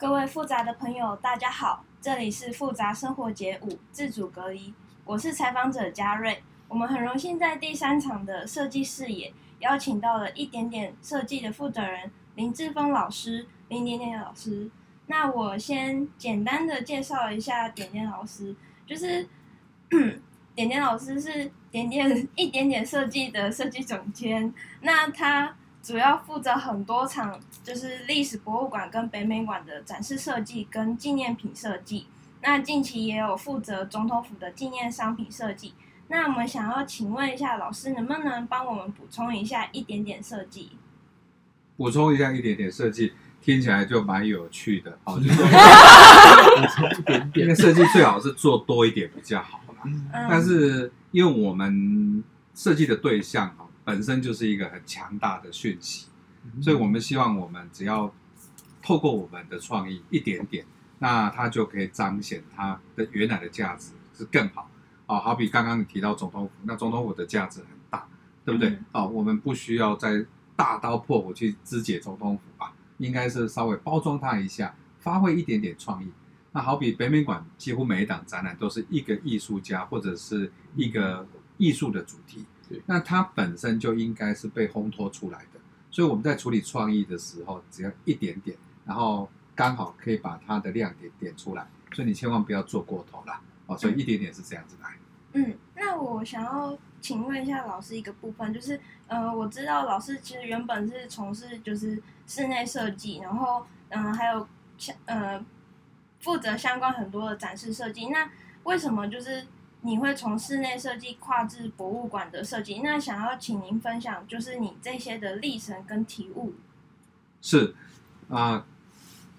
各位复杂的朋友，大家好，这里是复杂生活节五自主隔离，我是采访者嘉瑞。我们很荣幸在第三场的设计视野邀请到了一点点设计的负责人林志峰老师，林点点老师。那我先简单的介绍一下点点老师，就是 点点老师是点点 一点点设计的设计总监，那他。主要负责很多场，就是历史博物馆跟北美馆的展示设计跟纪念品设计。那近期也有负责总统府的纪念商品设计。那我们想要请问一下老师，能不能帮我们补充一下一点点设计？补充一下一点点设计，听起来就蛮有趣的。好，就是补充一点点，因为设计最好是做多一点比较好啦。嗯，但是因为我们设计的对象本身就是一个很强大的讯息，所以我们希望我们只要透过我们的创意一点点，那它就可以彰显它的原来的价值是更好。哦，好比刚刚你提到总统府，那总统府的价值很大，对不对？哦，我们不需要再大刀破斧去肢解总统府吧，应该是稍微包装它一下，发挥一点点创意。那好比北美馆，几乎每一档展览都是一个艺术家或者是一个艺术的主题。那它本身就应该是被烘托出来的，所以我们在处理创意的时候，只要一点点，然后刚好可以把它的亮点点出来，所以你千万不要做过头了哦。所以一点点是这样子来。嗯，那我想要请问一下老师一个部分，就是呃，我知道老师其实原本是从事就是室内设计，然后嗯、呃，还有相呃负责相关很多的展示设计，那为什么就是？你会从室内设计跨至博物馆的设计，那想要请您分享，就是你这些的历程跟体悟。是啊、呃，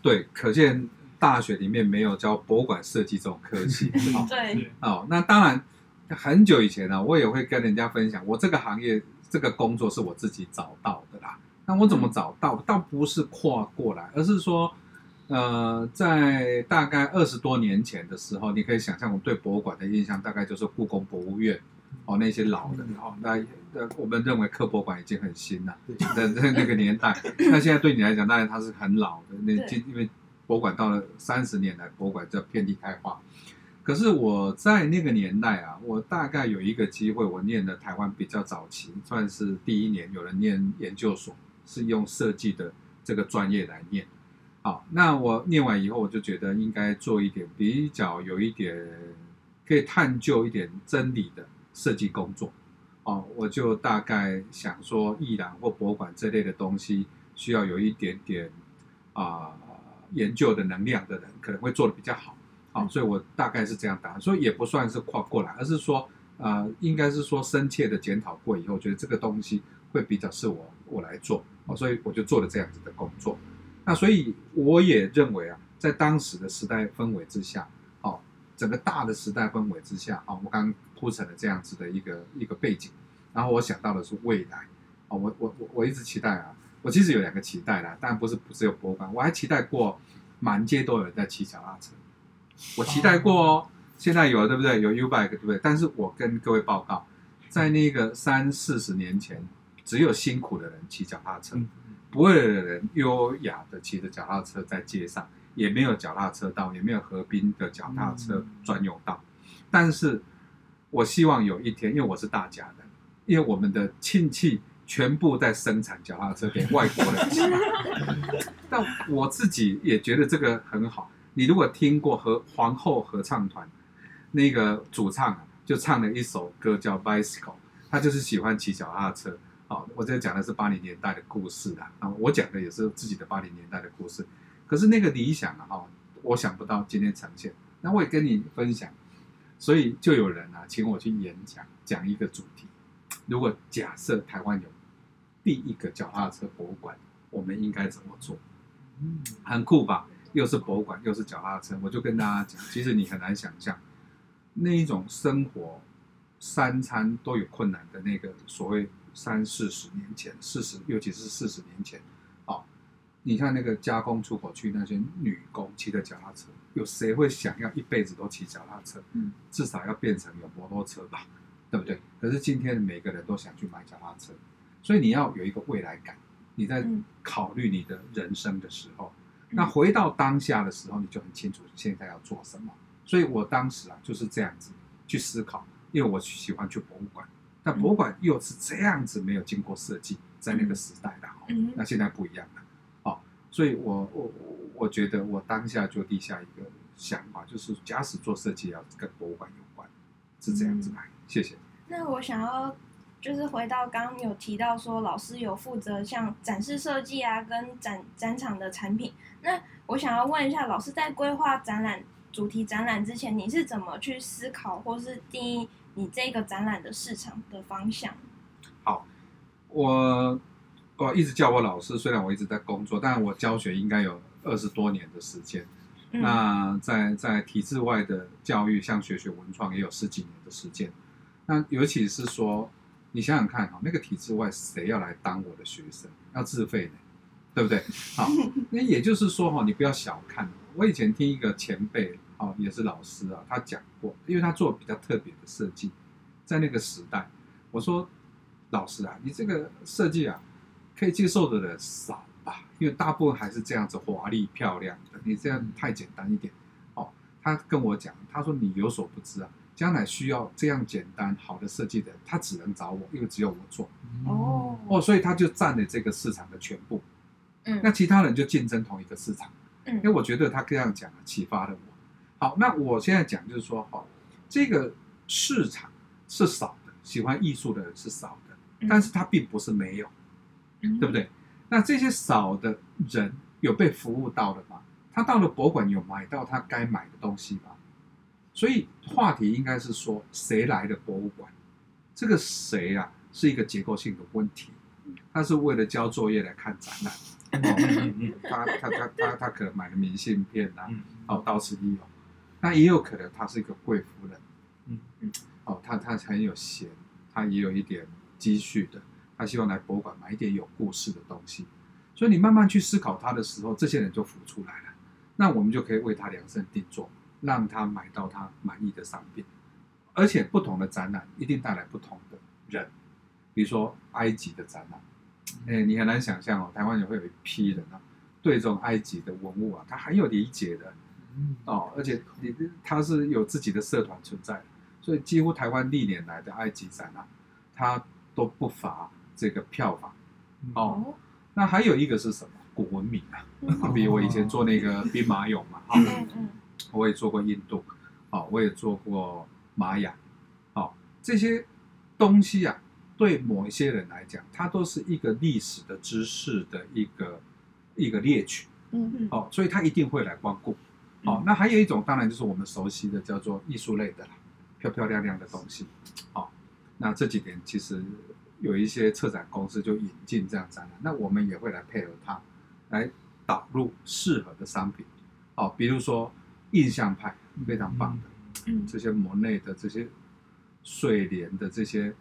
对，可见大学里面没有教博物馆设计这种科系。哦、对，哦，那当然，很久以前呢，我也会跟人家分享，我这个行业这个工作是我自己找到的啦。那我怎么找到？倒不是跨过来，而是说。呃，在大概二十多年前的时候，你可以想象我对博物馆的印象，大概就是故宫博物院哦，那些老的哦，那那我们认为科博馆已经很新了，那那那个年代，那现在对你来讲，当然它是很老的。那今因为博物馆到了三十年来，博物馆就遍地开花。可是我在那个年代啊，我大概有一个机会，我念的台湾比较早期，算是第一年有人念研究所，是用设计的这个专业来念。好，那我念完以后，我就觉得应该做一点比较有一点可以探究一点真理的设计工作。哦，我就大概想说，艺廊或博物馆这类的东西，需要有一点点啊、研究的能量的人，可能会做的比较好。好，所以我大概是这样答，所以也不算是跨过来，而是说，呃，应该是说深切的检讨过以后，觉得这个东西会比较适我我来做。哦，所以我就做了这样子的工作。那所以我也认为啊，在当时的时代氛围之下，哦，整个大的时代氛围之下，哦，我刚刚铺成了这样子的一个一个背景，然后我想到的是未来，哦，我我我我一直期待啊，我其实有两个期待啦，当然不是不是有博物馆，我还期待过满街都有人在骑脚踏车，我期待过哦，现在有了对不对？有 U-bike 对不对？但是我跟各位报告，在那个三四十年前，只有辛苦的人骑脚踏车。不会有人优雅的骑着脚踏车在街上，也没有脚踏车道，也没有河滨的脚踏车专用道。但是，我希望有一天，因为我是大家的，因为我们的亲戚全部在生产脚踏车给外国人骑。但我自己也觉得这个很好。你如果听过和皇后合唱团那个主唱啊，就唱了一首歌叫《Bicycle》，他就是喜欢骑脚踏车。好，我这讲的是八零年代的故事啦。啊，我讲的也是自己的八零年代的故事。可是那个理想啊，哈，我想不到今天呈现。那我也跟你分享，所以就有人啊，请我去演讲，讲一个主题。如果假设台湾有第一个脚踏车博物馆，我们应该怎么做？嗯，很酷吧？又是博物馆，又是脚踏车。我就跟大家讲，其实你很难想象那一种生活三餐都有困难的那个所谓。三四十年前，四十，尤其是四十年前，哦，你看那个加工出口区那些女工骑的脚踏车，有谁会想要一辈子都骑脚踏车？嗯，至少要变成有摩托车吧，对不对？可是今天每个人都想去买脚踏车，所以你要有一个未来感。你在考虑你的人生的时候，那回到当下的时候，你就很清楚现在要做什么。所以我当时啊就是这样子去思考，因为我喜欢去博物馆，但博物馆又是这样子没有经过设计，在那个时代的，嗯，那现在不一样了，哦，所以我我我觉得我当下就立下一个想法，就是假使做设计要跟博物馆有关，是这样子来。谢谢。那我想要。就是回到刚刚有提到说，老师有负责像展示设计啊，跟展展场的产品。那我想要问一下，老师在规划展览主题展览之前，你是怎么去思考或是定义你这个展览的市场的方向？好，我我一直叫我老师，虽然我一直在工作，但我教学应该有二十多年的时间。嗯、那在在体制外的教育，像学学文创，也有十几年的时间。那尤其是说。你想想看哈，那个体制外谁要来当我的学生？要自费的，对不对？好，那也就是说哈，你不要小看。我以前听一个前辈，哦，也是老师啊，他讲过，因为他做比较特别的设计，在那个时代，我说老师啊，你这个设计啊，可以接受的人少吧？因为大部分还是这样子华丽漂亮的，你这样太简单一点。哦，他跟我讲，他说你有所不知啊。将来需要这样简单好的设计的，他只能找我，因为只有我做。哦哦，所以他就占了这个市场的全部。嗯，那其他人就竞争同一个市场。嗯，因为我觉得他这样讲启发了我。好，那我现在讲就是说，哈，这个市场是少的，喜欢艺术的人是少的，但是他并不是没有，对不对？那这些少的人有被服务到了吗？他到了博物馆有买到他该买的东西吗？所以话题应该是说，谁来的博物馆？这个谁啊，是一个结构性的问题。他是为了交作业来看展览，哦、他他他他他可能买了明信片呐、啊，哦，到此一游。那也有可能他是一个贵夫人，嗯嗯，哦，他他很有闲，他也有一点积蓄的，他希望来博物馆买一点有故事的东西。所以你慢慢去思考他的时候，这些人就浮出来了。那我们就可以为他量身定做。让他买到他满意的商品，而且不同的展览一定带来不同的人，比如说埃及的展览，哎，你很难想象哦，台湾也会有一批人啊，对这种埃及的文物啊，他很有理解的，哦，而且你他是有自己的社团存在，所以几乎台湾历年来的埃及展啊，他都不乏这个票房，哦，那还有一个是什么？古文明啊，比如我以前做那个兵马俑嘛，嗯。嗯。我也做过印度，哦，我也做过玛雅，哦，这些东西啊，对某一些人来讲，它都是一个历史的知识的一个一个猎取，嗯。嗯，哦，所以他一定会来光顾，好，那还有一种当然就是我们熟悉的叫做艺术类的啦，漂漂亮亮的东西，好，那这几年其实有一些策展公司就引进这样展览，那我们也会来配合它，来导入适合的商品，哦，比如说。印象派非常棒的，嗯，这些莫内的这些睡莲的这些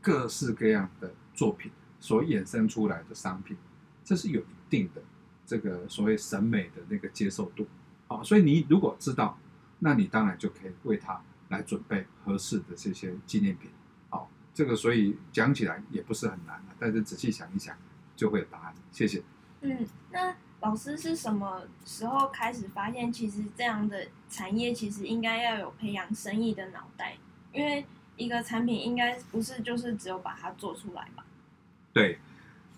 各式各样的作品所衍生出来的商品，这是有一定的这个所谓审美的那个接受度，好，所以你如果知道，那你当然就可以为他来准备合适的这些纪念品，好，这个所以讲起来也不是很难的，但是仔细想一想就会有答案。谢谢。嗯，那。老师是什么时候开始发现，其实这样的产业其实应该要有培养生意的脑袋？因为一个产品应该不是就是只有把它做出来吧？对，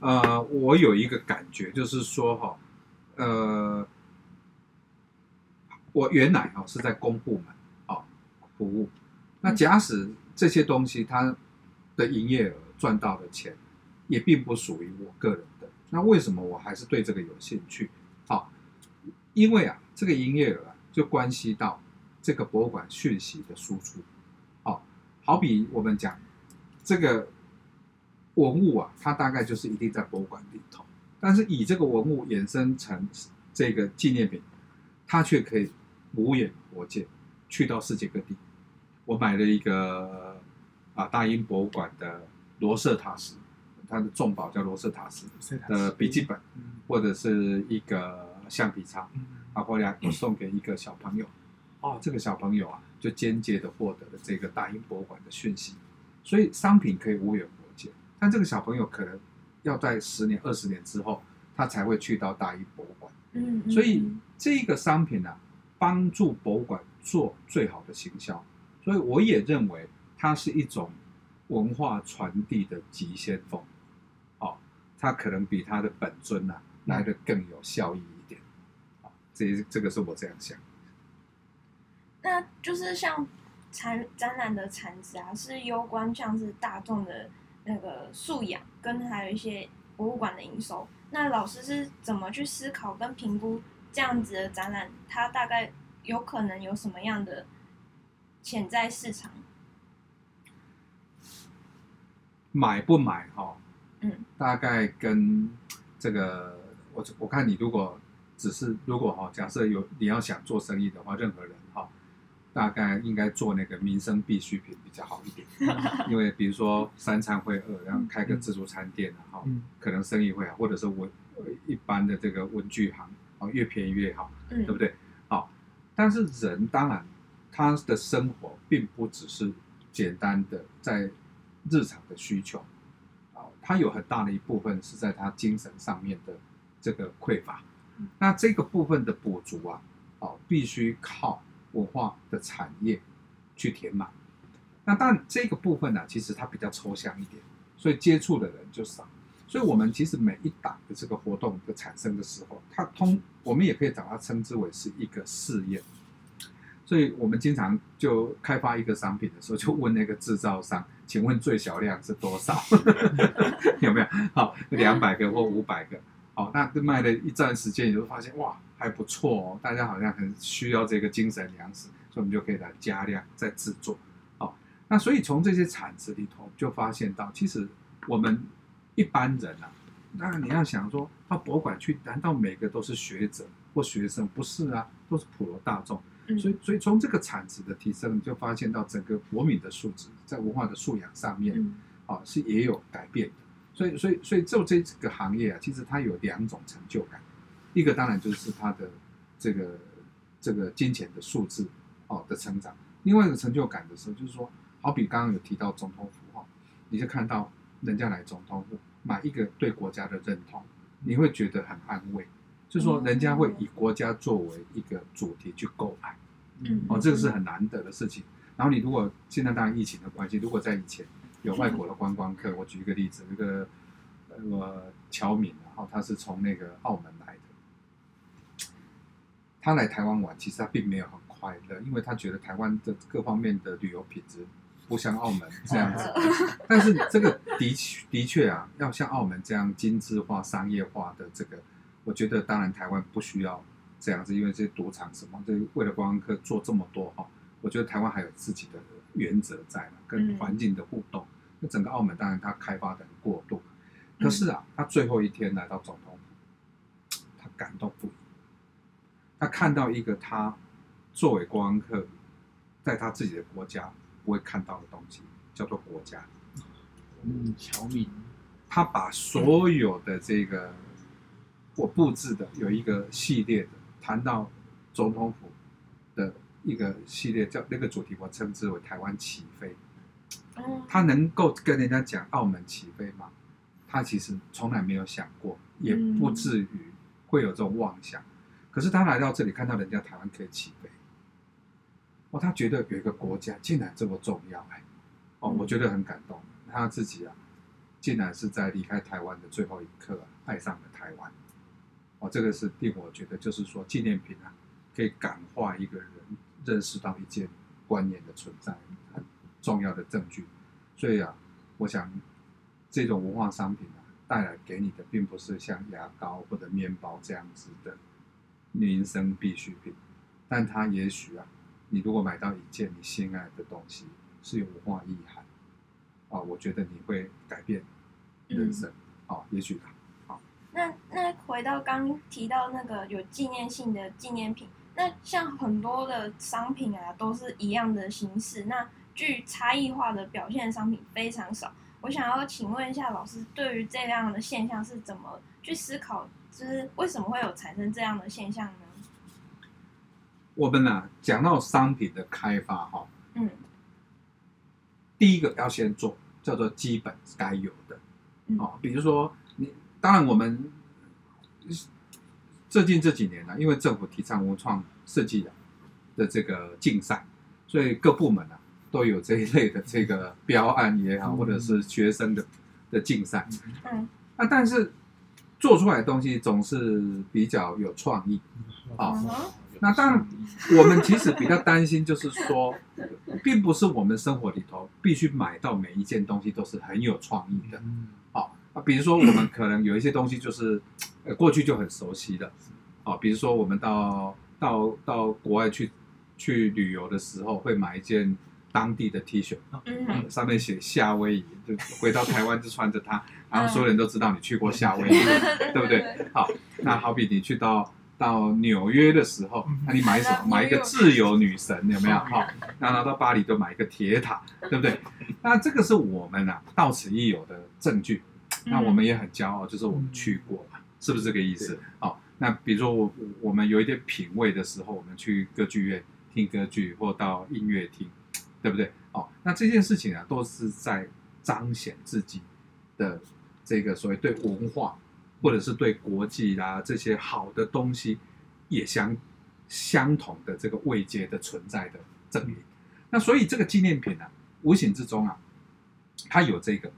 呃，我有一个感觉，就是说哈，呃，我原来哦是在公部门哦服务，那假使这些东西它的营业额赚到的钱，也并不属于我个人的。那为什么我还是对这个有兴趣？好，因为啊，这个营业额啊，就关系到这个博物馆讯息的输出。好，好比我们讲这个文物啊，它大概就是一定在博物馆里头，但是以这个文物衍生成这个纪念品，它却可以无远弗届，去到世界各地。我买了一个啊，大英博物馆的罗瑟塔石。它的重宝叫罗瑟塔斯的笔记本，或者是一个橡皮擦，啊，后来我送给一个小朋友，哦，这个小朋友啊，就间接的获得了这个大英博物馆的讯息，所以商品可以无远弗届，但这个小朋友可能要在十年、二十年之后，他才会去到大英博物馆，嗯，所以这个商品呢、啊，帮助博物馆做最好的行销，所以我也认为它是一种文化传递的急先锋，哦，它可能比它的本尊呢、来得更有效益一点，啊，这这个是我这样想。那就是像展展览的产值啊，是攸关像是大众的那个素养，跟还有一些博物馆的营收。那老师是怎么去思考跟评估这样子的展览，它大概有可能有什么样的潜在市场？买不买哈？嗯，大概跟这个我我看你如果只是如果哈，假设有你要想做生意的话，任何人哈。大概应该做那个民生必需品比较好一点，因为比如说三餐会饿，然后开个自助餐店哈，可能生意会好，或者是文一般的这个文具行啊，越便宜越好，对不对？好，但是人当然他的生活并不只是简单的在日常的需求啊，他有很大的一部分是在他精神上面的这个匮乏，那这个部分的补足啊，哦，必须靠。文化的产业去填满，那但这个部分呢，其实它比较抽象一点，所以接触的人就少。所以，我们其实每一档的这个活动的产生的时候，它通我们也可以把它称之为是一个试验。所以我们经常就开发一个商品的时候，就问那个制造商：“请问最小量是多少？有没有？好，两百个或五百个。”好，那卖了一段时间，你就发现哇。还不错哦，大家好像很需要这个精神粮食，所以我们就可以来加量再制作。好，那所以从这些产值里头就发现到，其实我们一般人啊，当然你要想说到博物馆去，难道每个都是学者或学生？不是啊，都是普罗大众。所以，所以从这个产值的提升，你就发现到整个国民的素质在文化的素养上面，啊，是也有改变的。所以，所以，所以就这个行业啊，其实它有两种成就感。一个当然就是它的这个这个金钱的数字哦的成长，另外一个成就感的时候，就是说，好比刚刚有提到总统府哈，你就看到人家来总统府买一个对国家的认同，你会觉得很安慰，就是说人家会以国家作为一个主题去购买，嗯，哦，这个是很难得的事情。然后你如果现在当然疫情的关系，如果在以前有外国的观光客，我举一个例子，那个呃乔敏，然后他是从那个澳门来的。他来台湾玩，其实他并没有很快乐，因为他觉得台湾的各方面的旅游品质不像澳门这样子。但是这个的确的确啊，要像澳门这样精致化、商业化的这个，我觉得当然台湾不需要这样子，因为这些赌场什么，这为了观光客做这么多哈，我觉得台湾还有自己的原则在，跟环境的互动。那整个澳门当然它开发的很过度，可是啊，他最后一天来到总统府，他感动不已。他看到一个他作为观光客，在他自己的国家不会看到的东西，叫做国家。嗯，乔敏，他把所有的这个我布置的有一个系列的，谈到总统府的一个系列，叫那个主题，我称之为台湾起飞。他能够跟人家讲澳门起飞吗？他其实从来没有想过，也不至于会有这种妄想。可是他来到这里，看到人家台湾可以起飞，哦，他觉得有一个国家竟然这么重要哎，哦，我觉得很感动。他自己啊，竟然是在离开台湾的最后一刻，爱上了台湾，哦，这个是令我觉得就是说纪念品啊，可以感化一个人认识到一件观念的存在，很重要的证据。所以啊，我想这种文化商品啊，带来给你的并不是像牙膏或者面包这样子的。民生必需品，但它也许啊，你如果买到一件你心爱的东西，是有文化意涵，啊，我觉得你会改变人生，嗯、啊，也许的，啊。那那回到刚提到那个有纪念性的纪念品，那像很多的商品啊，都是一样的形式，那具差异化的表现的商品非常少。我想要请问一下老师，对于这样的现象是怎么去思考？就是为什么会有产生这样的现象呢？我们呢、啊，讲到商品的开发哈，嗯，第一个要先做叫做基本该有的，嗯、比如说你，当然我们最近这几年呢、啊，因为政府提倡文创设计的的这个竞赛，所以各部门啊都有这一类的这个标案也好，或者是学生的的竞赛。嗯，那但是做出来的东西总是比较有创意。啊。那当然，我们其实比较担心，就是说，并不是我们生活里头必须买到每一件东西都是很有创意的。好啊，比如说我们可能有一些东西就是，呃，过去就很熟悉的。啊，比如说我们到到到国外去去旅游的时候，会买一件当地的 T 恤，嗯，上面写夏威夷，就回到台湾就穿着它，然后所有人都知道你去过夏威夷，对不对？好，那好比你去到。到纽约的时候，那你买什么？买一个自由女神有没有？好，那到巴黎就买一个铁塔，对不对？那这个是我们啊到此一游的证据。那我们也很骄傲，就是我们去过嘛，是不是这个意思？好，那比如说我我们有一点品味的时候，我们去歌剧院听歌剧，或到音乐厅，对不对？哦，那这件事情啊，都是在彰显自己的这个所谓对文化。或者是对国际啦、啊、这些好的东西也相相同的这个位阶的存在的证明，那所以这个纪念品呢、啊，无形之中啊，它有这个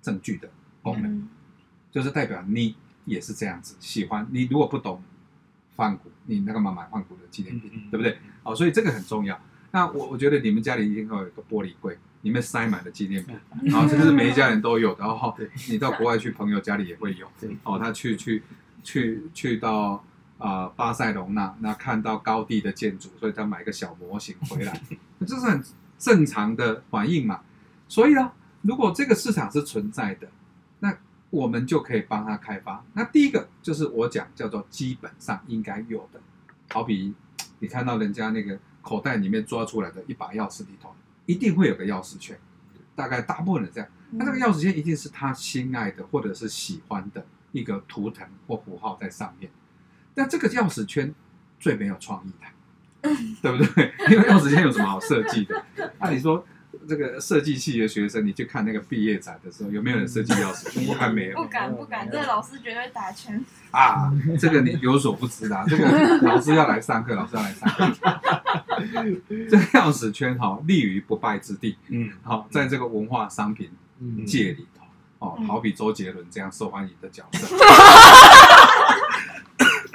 证据的功能，嗯、就是代表你也是这样子喜欢。你如果不懂换股，你那个嘛买换股的纪念品，嗯、对不对？哦，所以这个很重要。那我我觉得你们家里一定会有一个玻璃柜。里面塞满了纪念品，然后这个是每一家人都有的。然后 你到国外去，朋友家里也会有。哦，他去去去去到啊巴塞隆那，那看到高地的建筑，所以他买个小模型回来，这是很正常的反应嘛。所以呢，如果这个市场是存在的，那我们就可以帮他开发。那第一个就是我讲叫做基本上应该有的，好比你看到人家那个口袋里面抓出来的一把钥匙里头。一定会有个钥匙圈，大概大部分人这样。那这个钥匙圈一定是他心爱的或者是喜欢的一个图腾或符号在上面。那这个钥匙圈最没有创意的，对不对？因为钥匙圈有什么好设计的？那你说。这个设计系的学生，你去看那个毕业展的时候，有没有人设计钥匙圈？我看没有。不敢不敢，这个老师绝对打圈。啊，这个你有所不知啦，这个老师要来上课，老师要来上课。这个钥匙圈哈，立于不败之地。嗯，好，在这个文化商品界里头，哦，好比周杰伦这样受欢迎的角色。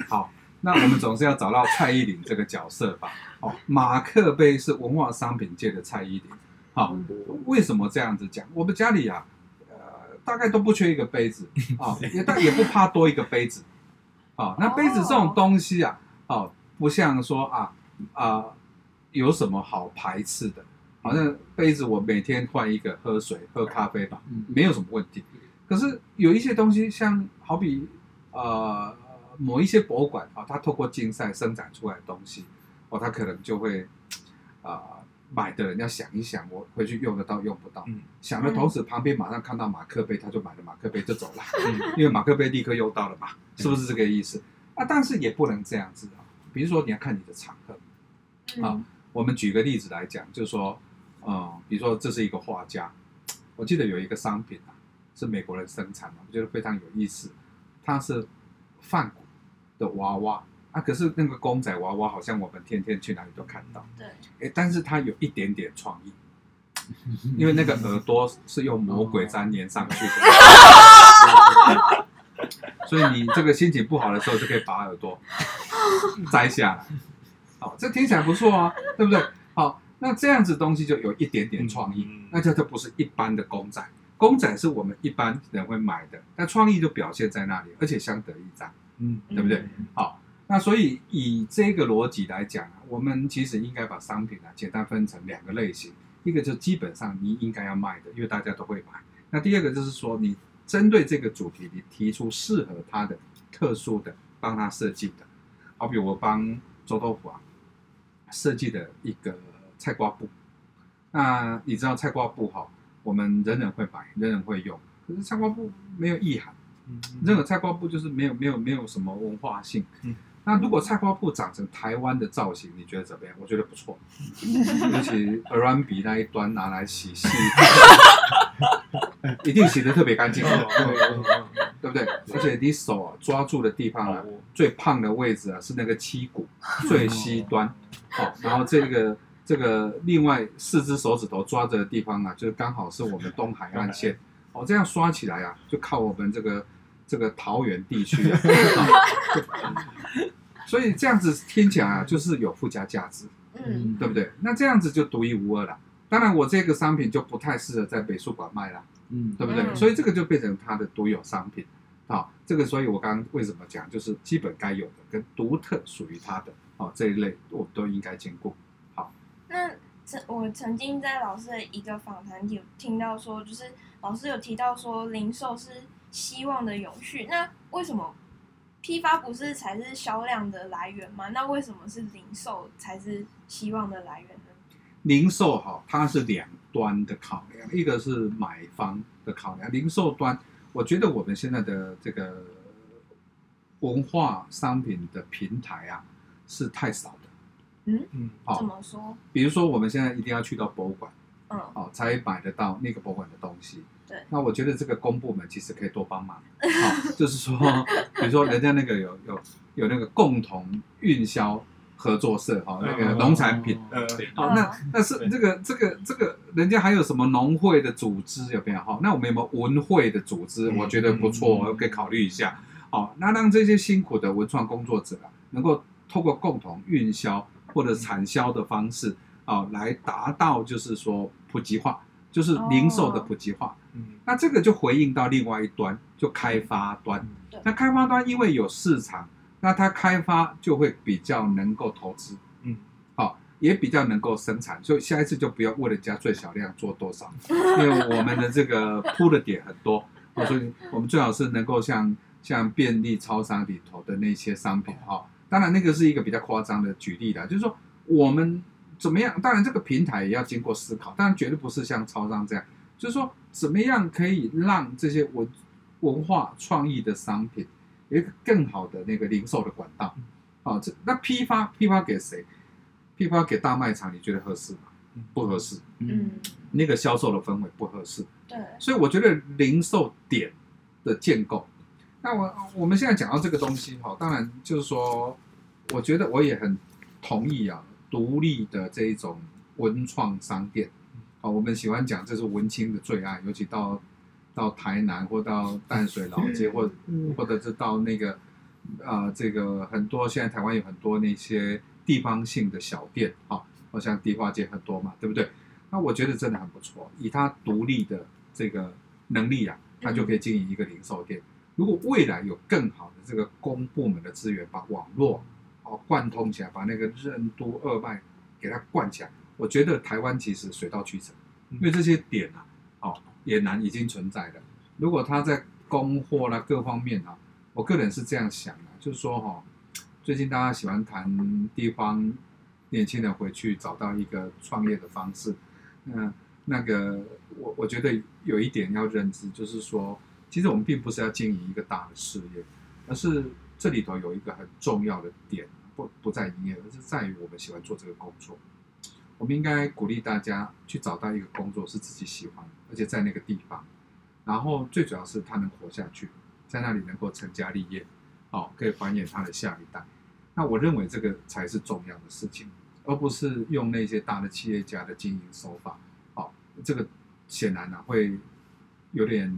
好，那我们总是要找到蔡依林这个角色吧？哦，马克杯是文化商品界的蔡依林。好，为什么这样子讲？我们家里啊，呃，大概都不缺一个杯子啊，也但也不怕多一个杯子。啊，那杯子这种东西啊，哦，不像说啊啊，有什么好排斥的？好像杯子我每天换一个，喝水、喝咖啡吧，没有什么问题。可是有一些东西，像好比呃某一些博物馆啊，它透过竞赛生产出来的东西，哦，它可能就会啊。买的人要想一想，我回去用得到用不到。嗯、想的同时，旁边马上看到马克杯，他就买了马克杯就走了，嗯、因为马克杯立刻用到了嘛，是不是这个意思？啊，但是也不能这样子啊。比如说，你要看你的场合。嗯、啊，我们举个例子来讲，就是说，嗯，比如说这是一个画家，我记得有一个商品啊，是美国人生产的，我觉得非常有意思，它是梵谷的娃娃。啊，可是那个公仔娃娃好像我们天天去哪里都看到。对。哎，但是它有一点点创意，因为那个耳朵是用魔鬼粘粘上去的。所以你这个心情不好的时候就可以把耳朵摘下来。好，这听起来不错啊，对不对？好，那这样子东西就有一点点创意，那这就不是一般的公仔。公仔是我们一般人会买的，但创意就表现在那里，而且相得益彰，嗯，对不对？好。那所以以这个逻辑来讲啊，我们其实应该把商品啊简单分成两个类型，一个就基本上你应该要卖的，因为大家都会买。那第二个就是说，你针对这个主题，你提出适合它的特殊的，帮他设计的。好比我帮周豆腐啊设计的一个菜瓜布。那你知道菜瓜布哈，我们人人会买，人人会用，可是菜瓜布没有意涵，任何菜瓜布就是没有没有没有什么文化性。那如果菜花布长成台湾的造型，你觉得怎么样？我觉得不错，尤其鹅銮鼻那一端拿来洗洗，一定洗得特别干净，对不对？而且你手啊抓住的地方啊哦，最胖的位置啊是那个七骨最西端，好，然后这个这个另外四只手指头抓着的地方啊，就刚好是我们东海岸线，哦，这样刷起来啊，就靠我们这个这个桃园地区啊，所以这样子听起来啊，就是有附加价值，嗯对不对？那这样子就独一无二了。当然，我这个商品就不太适合在美术馆卖了。嗯，对不对？嗯所以这个就变成它的独有商品，好，这个所以我刚刚为什么讲，就是基本该有的跟独特属于它的，哦，这一类我都应该兼顾。那曾我曾经在老师的一个访谈有听到说，就是老师有提到说，零售是希望的永续。那为什么批发不是才是销量的来源吗？那为什么是零售才是希望的来源呢？零售哈，它是两端的考量，一个是买方的考量，零售端，我觉得我们现在的这个文化商品的平台啊是太少的。嗯，嗯，好怎么说？比如说我们现在一定要去到博物馆。嗯哦，才买得到那个博物馆的东西。对那我觉得这个公部门其实可以多帮忙。好、就是说，比如说人家那个有有有那个共同运销合作社，哈、哦，那个农产品。呃，好、那那是这个这个这个，人家还有什么农会的组织有没有？哈，那我们有没有文会的组织？嗯我觉得不错，嗯我可以考虑一下。好，那让这些辛苦的文创工作者啊，能够透过共同运销或者产销的方式啊，来达到就是说普及化，就是零售的普及化。嗯，那这个就回应到另外一端，就开发端。对。那开发端因为有市场，那它开发就会比较能够投资，嗯，好、也比较能够生产，所以下一次就不要为了加最小量做多少，因为我们的这个铺的点很多，哦所以我们最好是能够像像便利超商里头的那些商品哈、哦，当然那个是一个比较夸张的举例啦，就是说我们怎么样，当然这个平台也要经过思考，当然绝对不是像超商这样，就是说怎么样可以让这些文文化创意的商品有一个更好的那个零售的管道，啊，这那批发批发给谁？批发给大卖场，你觉得合适吗？不合适，嗯，那个销售的氛围不合适。对，所以我觉得零售点的建构，那我我们现在讲到这个东西哈，当然就是说，我觉得我也很同意啊，独立的这一种文创商店，啊，我们喜欢讲这是文青的最爱，尤其到到台南或到淡水老街，或或者是到那个啊、呃，这个很多现在台湾有很多那些地方性的小店啊，好像迪化街很多嘛，对不对？那我觉得真的很不错，以他独立的这个能力啊，他就可以经营一个零售店。如果未来有更好的这个公部门的资源，把网络哦贯通起来，把那个任督二脉给它贯起来，我觉得台湾其实水到渠成，因为这些点啊，哦也难已经存在了。如果它在供货啦各方面啊，我个人是这样想的，就是说哈、哦，最近大家喜欢谈地方年轻人回去找到一个创业的方式，嗯。那个，我我觉得有一点要认知，就是说，其实我们并不是要经营一个大的事业，而是这里头有一个很重要的点，不不在营业，而是在于我们喜欢做这个工作。我们应该鼓励大家去找到一个工作是自己喜欢，而且在那个地方，然后最主要是他能活下去，在那里能够成家立业，哦，可以繁衍他的下一代。那我认为这个才是重要的事情，而不是用那些大的企业家的经营手法。这个显然呢、啊、会有点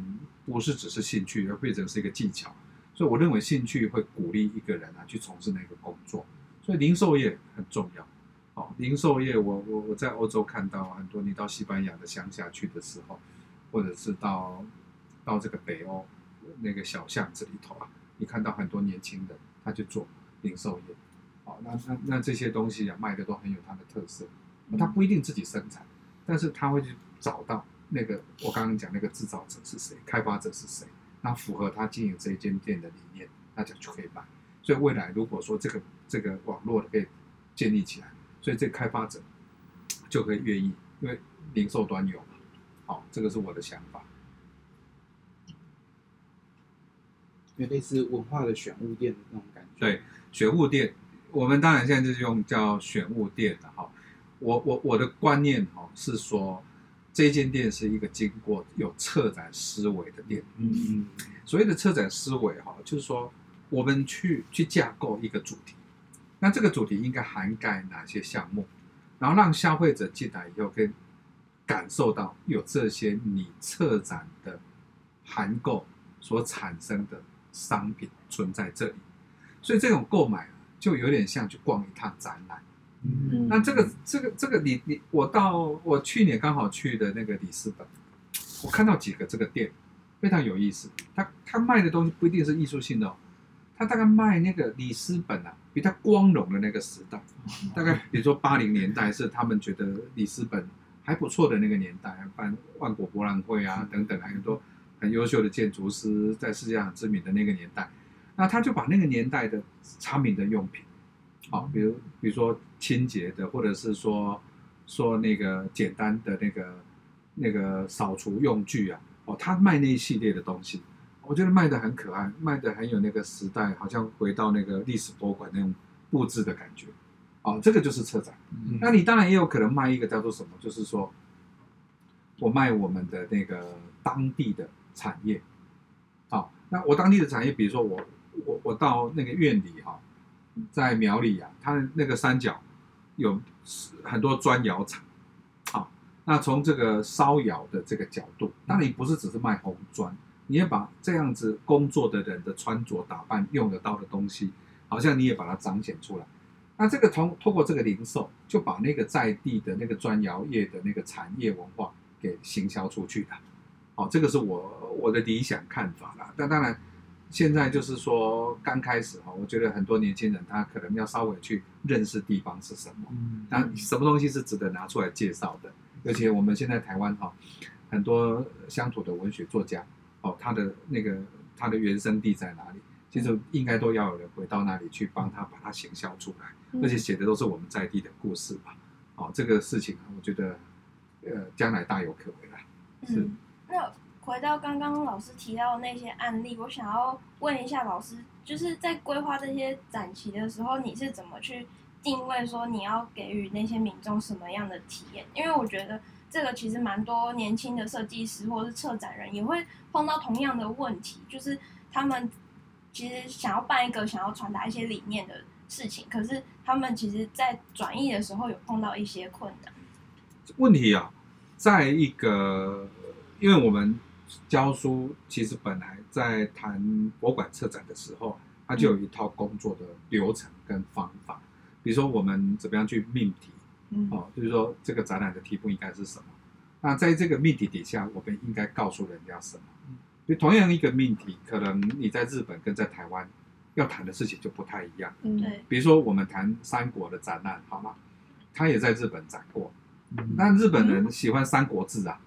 不是只是兴趣，而变成是一个技巧。所以我认为兴趣会鼓励一个人啊去从事那个工作。所以零售业很重要。哦，零售业我我我在欧洲看到很多，你到西班牙的乡下去的时候，或者是到到这个北欧那个小巷子里头啊，你看到很多年轻人他去做零售业。哦，那那那这些东西啊卖的都很有它的特色，他不一定自己生产。但是他会去找到那个我刚刚讲那个制造者是谁，开发者是谁，那符合他经营这一间店的理念，那就就可以买。所以未来如果说这个这个网络可以建立起来，所以这个开发者就可以愿意，因为零售端有嘛。好，这个是我的想法。有类似文化的选物店的那种感觉。对，选物店，我们当然现在就是用叫选物店的哈。我我我的观念哈是说，这间店是一个经过有策展思维的店。嗯嗯，所谓的策展思维哈，就是说我们去去架构一个主题，那这个主题应该涵盖哪些项目，然后让消费者进来以后可以感受到有这些你策展的涵购所产生的商品存在这里，所以这种购买就有点像去逛一趟展览。嗯那这个这个这个你你我到我去年刚好去的那个里斯本，我看到几个这个店非常有意思，他他卖的东西不一定是艺术性的哦，他大概卖那个里斯本啊，比较光荣的那个时代，大概比如说八零年代是他们觉得里斯本还不错的那个年代，办万国博览会啊等等，还有很多很优秀的建筑师在世界上知名的那个年代，那他就把那个年代的产品的用品。好，比如比如说清洁的，或者是说说那个简单的那个那个扫除用具啊，哦，他卖那一系列的东西，我觉得卖的很可爱，卖的很有那个时代，好像回到那个历史博物馆那种布置的感觉，哦，这个就是车展。嗯那你当然也有可能卖一个叫做什么，就是说我卖我们的那个当地的产业，好，那我当地的产业，比如说我我我到那个院里哈。在苗栗啊，它那个三角有很多砖窑厂，好，那从这个烧窑的这个角度，当然你不是只是卖红砖，你也把这样子工作的人的穿着打扮用得到的东西，好像你也把它彰显出来。那这个通通过这个零售，就把那个在地的那个砖窑业的那个产业文化给行销出去了。好，这个是我我的理想看法啦。但当然。现在就是说刚开始哈，我觉得很多年轻人他可能要稍微去认识地方是什么，那什么东西是值得拿出来介绍的。而且我们现在台湾哈，很多乡土的文学作家哦，他的那个他的原生地在哪里？其实应该都要有人回到那里去帮他把它行销出来，而且写的都是我们在地的故事吧。哦，这个事情我觉得呃将来大有可为啦。是。那。回到刚刚老师提到的那些案例，我想要问一下老师，就是在规划这些展期的时候，你是怎么去定位说你要给予那些民众什么样的体验？因为我觉得这个其实蛮多年轻的设计师或是策展人也会碰到同样的问题，就是他们其实想要办一个想要传达一些理念的事情，可是他们其实在转译的时候有碰到一些困难。问题啊，在一个因为我们。教书其实本来在谈博物馆策展的时候，它就有一套工作的流程跟方法。比如说，我们怎么样去命题，哦，就是说这个展览的题目应该是什么？那在这个命题底下，我们应该告诉人家什么？就同样一个命题，可能你在日本跟在台湾要谈的事情就不太一样。嗯，对。比如说，我们谈三国的展览，好吗？他也在日本展过。那日本人喜欢三国志啊。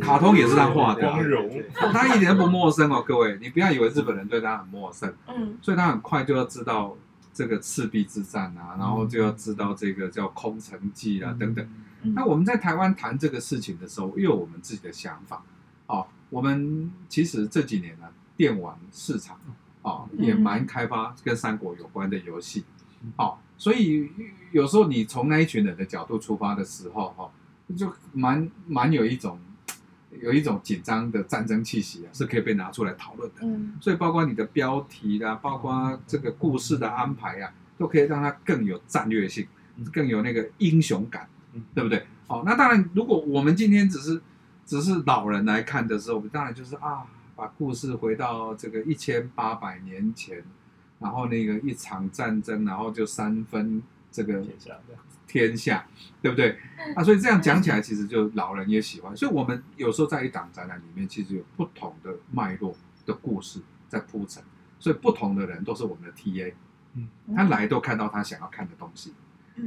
卡通也是他画的，光荣，他一点都不陌生哦，各位，你不要以为日本人对他很陌生，嗯，所以他很快就要知道这个赤壁之战啊，然后就要知道这个叫空城计啊等等。那我们在台湾谈这个事情的时候，又有我们自己的想法。哦，我们其实这几年呢，电玩市场哦也蛮开发跟三国有关的游戏，哦，所以有时候你从那一群人的角度出发的时候，哈，就蛮蛮有一种。有一种紧张的战争气息啊，是可以被拿出来讨论的。嗯，所以包括你的标题啦，包括这个故事的安排啊，都可以让它更有战略性，更有那个英雄感，对不对？好，那当然，如果我们今天只是只是老人来看的时候，我们当然就是啊，把故事回到这个一千八百年前，然后那个一场战争，然后就三分这个。天下，对不对？啊，所以这样讲起来，其实就老人也喜欢。所以，我们有时候在一档展览里面，其实有不同的脉络的故事在铺陈。所以，不同的人都是我们的 TA，嗯，他来都看到他想要看的东西。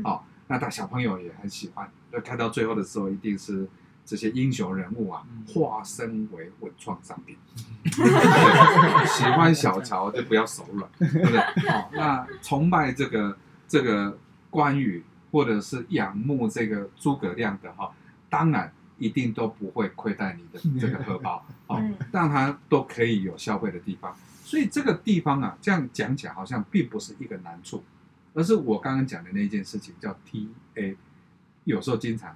好、哦，那他小朋友也很喜欢。那看到最后的时候，一定是这些英雄人物啊，化身为文创商品。喜欢小乔就不要手软，对不对？好、哦，那崇拜这个这个关羽。或者是仰慕这个诸葛亮的哈，当然一定都不会亏待你的 这个荷包，哦，让他都可以有消费的地方。所以这个地方啊，这样讲起来好像并不是一个难处，而是我刚刚讲的那件事情叫 TA。有时候经常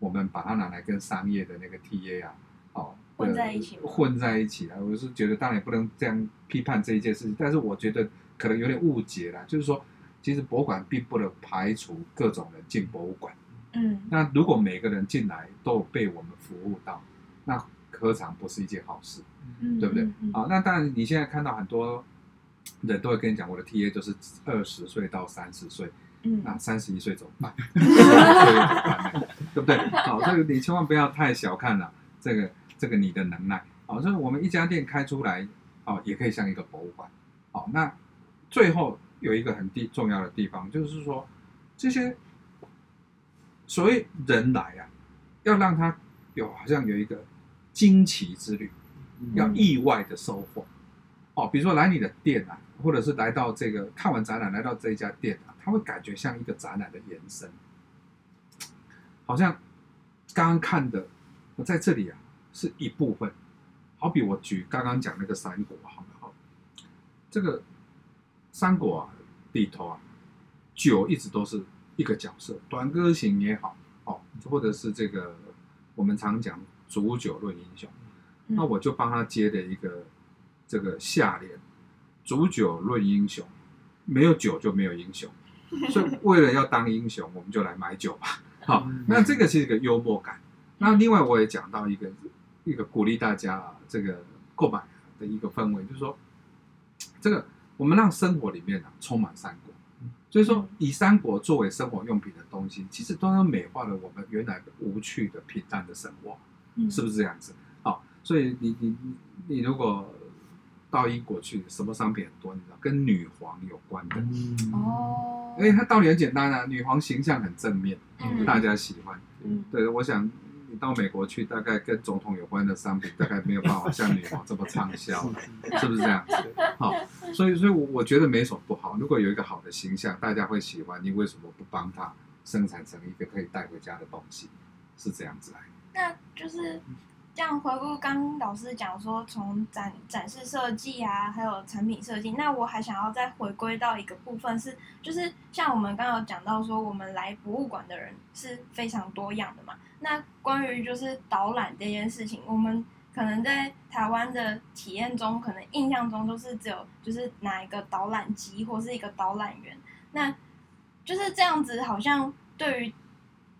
我们把它拿来跟商业的那个 TA 啊，哦，混在一起，混在一起啊。我是觉得当然也不能这样批判这一件事情，但是我觉得可能有点误解了，就是说，其实博物馆并不能排除各种人进博物馆。嗯，那如果每个人进来都有被我们服务到，那何尝不是一件好事？嗯，对不对？嗯嗯啊，那当然，你现在看到很多人都会跟你讲，我的 TA 就是二十岁到三十岁，嗯，那三十一岁怎么办？三十岁怎么办？对不对？好，这个你千万不要太小看了这个这个你的能耐。好，就是我们一家店开出来，哦，也可以像一个博物馆。好，那最后有一个很地重要的地方，就是说这些。所谓人来啊，要让他有好像有一个惊奇之旅，要意外的收获。哦，比如说来你的店啊，或者是来到这个看完展览来到这一家店啊，他会感觉像一个展览的延伸，好像刚刚看的我在这里啊是一部分。好比我举刚刚讲那个三国，好不好？这个三国啊里头啊，酒一直都是。一个角色，短歌行也好，哦，或者是这个我们常讲煮酒论英雄，嗯、那我就帮他接的一个这个下联：煮酒论英雄，没有酒就没有英雄，所以为了要当英雄，我们就来买酒吧。好，那这个是一个幽默感。那另外我也讲到一个一个鼓励大家啊，这个购买的一个氛围，就是说，这个我们让生活里面啊充满三国。所以说，以三国作为生活用品的东西，其实都能美化了我们原来的无趣的平淡的生活，是不是这样子？好，所以你你你你如果到英国去，什么商品很多？你知道，跟女皇有关的哦，因为它道理很简单啊，女皇形象很正面，大家喜欢。嗯，对，我想。到美国去，大概跟总统有关的商品，大概没有办法像女王这么畅销，是不是这样子？好，所以，所以，我我觉得没什么不好。如果有一个好的形象，大家会喜欢，你为什么不帮他生产成一个可以带回家的东西？是这样子来。那就是。这样回顾刚刚老师讲说，从展展示设计啊，还有产品设计，那我还想要再回归到一个部分是，就是像我们刚刚有讲到说，我们来博物馆的人是非常多样的嘛。那关于就是导览这件事情，我们可能在台湾的体验中，可能印象中都是只有就是拿一个导览机或是一个导览员，那就是这样子，好像对于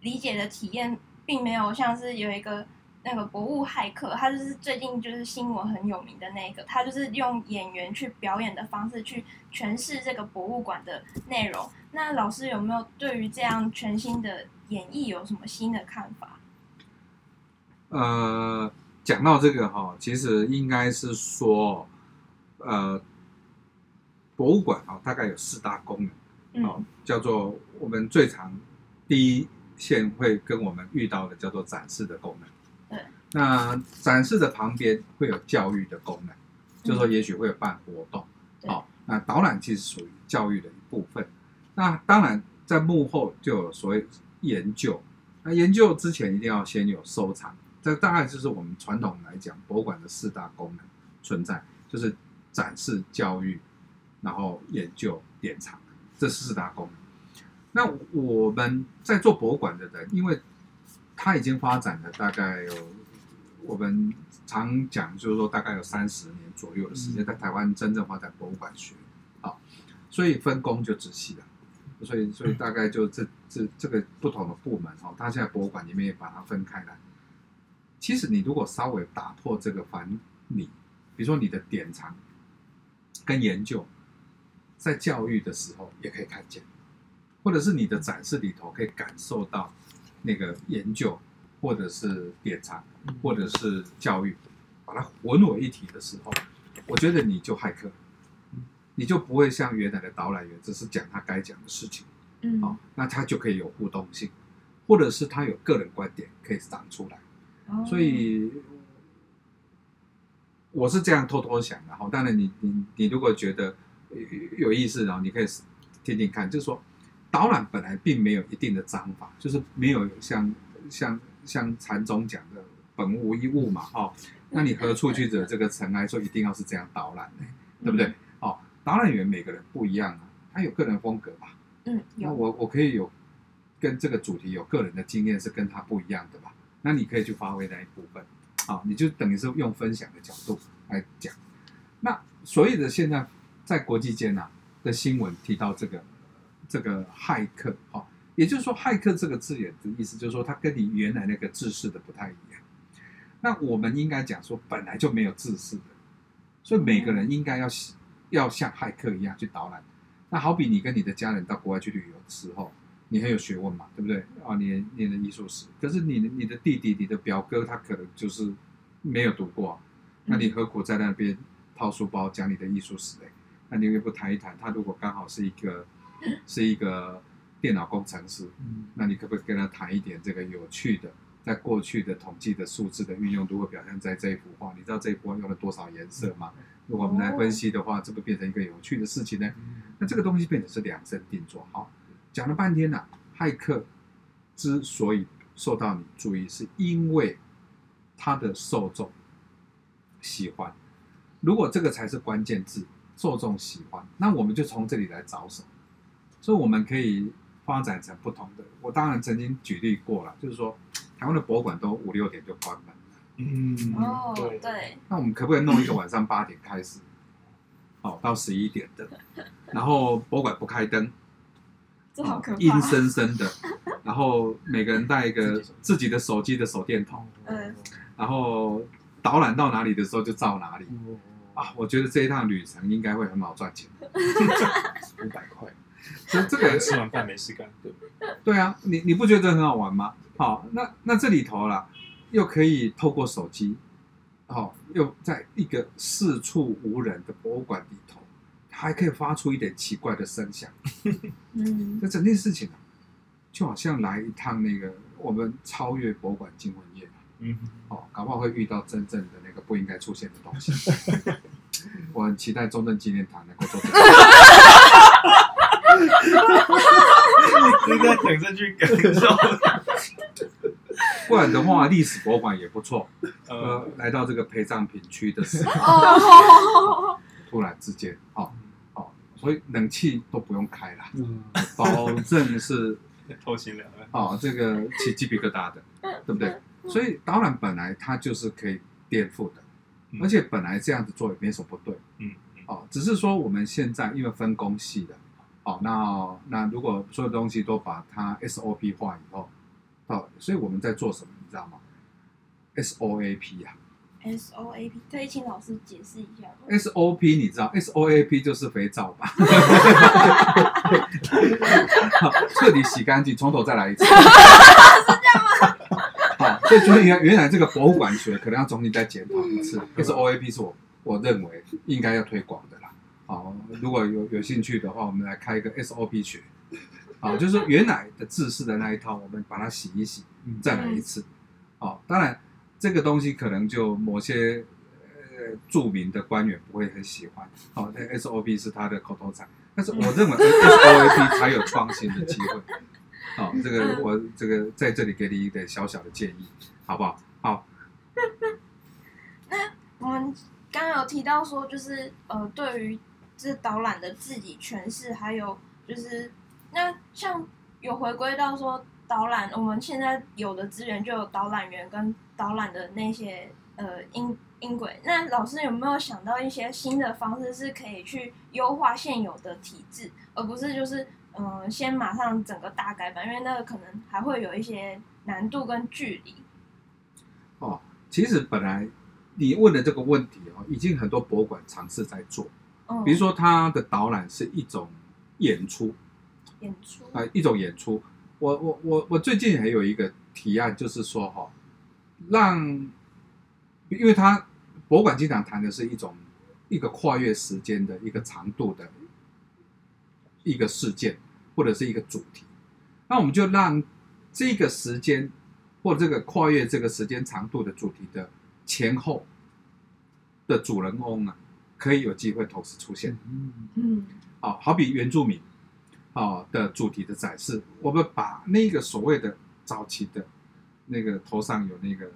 理解的体验，并没有像是有一个。那个博物骇客，他就是最近就是新闻很有名的那个，他就是用演员去表演的方式去诠释这个博物馆的内容。那老师有没有对于这样全新的演绎有什么新的看法？呃，讲到这个哈，其实应该是说，呃，博物馆啊，大概有四大功能，哦，叫做我们最常第一线会跟我们遇到的叫做展示的功能。那展示的旁边会有教育的功能，就是说也许会有办活动，好，那导览其实属于教育的。那当然在幕后就有所谓研究，那研究之前一定要先有收藏，这大概就是我们传统来讲博物馆的四大功能存在，就是展示、教育，然后研究、典藏这四大功能。那我们在做博物馆的人，因为他已经发展了大概有。我们常讲，就是说大概有三十年左右的时间，在台湾真正发展博物馆学，好，所以分工就仔细了，所以所以大概就这这这个不同的部门哈，他现在博物馆里面也把它分开来。其实你如果稍微打破这个藩篱，比如说你的典藏跟研究，在教育的时候也可以看见，或者是你的展示里头可以感受到那个研究。或者是典藏，或者是教育，把它混为一体的时候，我觉得你就骇客，你就不会像原来的导览员只是讲他该讲的事情，嗯，好，那他就可以有互动性，或者是他有个人观点可以长出来，哦，所以我是这样偷偷想的哈。当然你，你你你如果觉得有意思，然后你可以听听看，就是说导览本来并没有一定的章法，就是没有像像。像禅宗讲的“本无一物”嘛，哦，那你何处去惹这个尘埃？说一定要是这样导览呢，对不对？哦，导览员每个人不一样啊，他有个人风格吧？嗯，那我我可以有跟这个主题有个人的经验是跟他不一样的吧？那你可以去发挥那一部分，好，你就等于是用分享的角度来讲。那所以的现在在国际间啊的新闻提到这个这个骇客，哈，也就是说骇客这个字眼的意思就是说，他跟你原来那个制式的不太一样。那我们应该讲说，本来就没有制式的，所以每个人应该要要像骇客一样去导览。那好比你跟你的家人到国外去旅游的时候，你很有学问嘛，对不对？啊，你念的艺术史，可是你你的弟弟、你的表哥，他可能就是没有读过，那你何苦在那边掏书包讲你的艺术史嘞？那你又不谈一谈？他如果刚好是一个是一个电脑工程师，那你可不可以跟他谈一点这个有趣的，在过去的统计的数字的运用如何表现在这一幅画？你知道这一幅画用了多少颜色吗？如果我们来分析的话，这不变成一个有趣的事情呢？那这个东西变成是量身定做。好，讲了半天了，骇客之所以受到你注意，是因为他的受众喜欢。如果这个才是关键字，受众喜欢，那我们就从这里来着手。所以我们可以发展成不同的。我当然曾经举例过了，就是说台湾的博物馆都五六点就关门。嗯，哦，对。对，那我们可不可以弄一个晚上八点开始，好到十一点的，然后博物馆不开灯，这好可怕，阴森森的，然后每个人带一个自己的手机的手电筒，嗯，然后导览到哪里的时候就照哪里，啊，我觉得这一趟旅程应该会很好赚钱，五百块，所以这个吃完饭没事干，对，对啊，你你不觉得很好玩吗？好，那那这里头啦。又可以透过手机，哦，又在一个四处无人的博物馆里头，还可以发出一点奇怪的声响。嗯，这整件事情啊，就好像来一趟那个我们超越博物馆惊魂夜。嗯，哦，搞不好会遇到真正的那个不应该出现的东西。我很期待中正纪念堂能够做这个。应该等着去感受。不然的话，历史博物馆也不错。呃，来到这个陪葬品区的时候，哦，突然之间，哦哦，所以冷气都不用开了，嗯，保证是透心凉哦，这个起鸡皮疙瘩的，对不对？所以导览本来它就是可以颠覆的，而且本来这样子做也没什么不对，嗯，哦，只是说我们现在因为分工细的，哦，那那如果所有东西都把它 SOP 化以后。哦，所以我们在做什么，你知道吗？SOAP 呀，SOAP，可以请老师解释一下吗？SOP 你知道，SOAP 就是肥皂吧？好，彻底洗干净，从头再来一次。是这样吗？好，所以所以原原来这个博物馆学可能要重新再检讨一次。SOAP 是我我认为应该要推广的啦。好，如果有有兴趣的话，我们来开一个 SOP 学。好，就是说原来的制式的那一套，我们把它洗一洗，再来一次。好，当然这个东西可能就某些呃著名的官员不会很喜欢。好，那 SOP 是他的口头禅，但是我认为 SOAP 才有创新的机会。好，这个我这个在这里给你一点小小的建议，好不好？好。那我们刚刚有提到说，就是呃，对于这导览的自己诠释，还有就是。那像有回归到说导览，我们现在有的资源就有导览员跟导览的那些呃音音轨。那老师有没有想到一些新的方式，是可以去优化现有的体制，而不是就是嗯、呃、先马上整个大改版，因为那个可能还会有一些难度跟距离。哦，其实本来你问的这个问题哦，已经很多博物馆尝试在做，比如说它的导览是一种演出。演出啊，一种演出。我我我我最近还有一个提案，就是说哈，让，因为他博物馆经常谈的是一种一个跨越时间的一个长度的一个事件或者是一个主题，那我们就让这个时间或这个跨越这个时间长度的主题的前后的主人翁啊，可以有机会同时出现。嗯嗯，好，好比原住民。哦的主题的展示，我们把那个所谓的早期的，那个头上有那个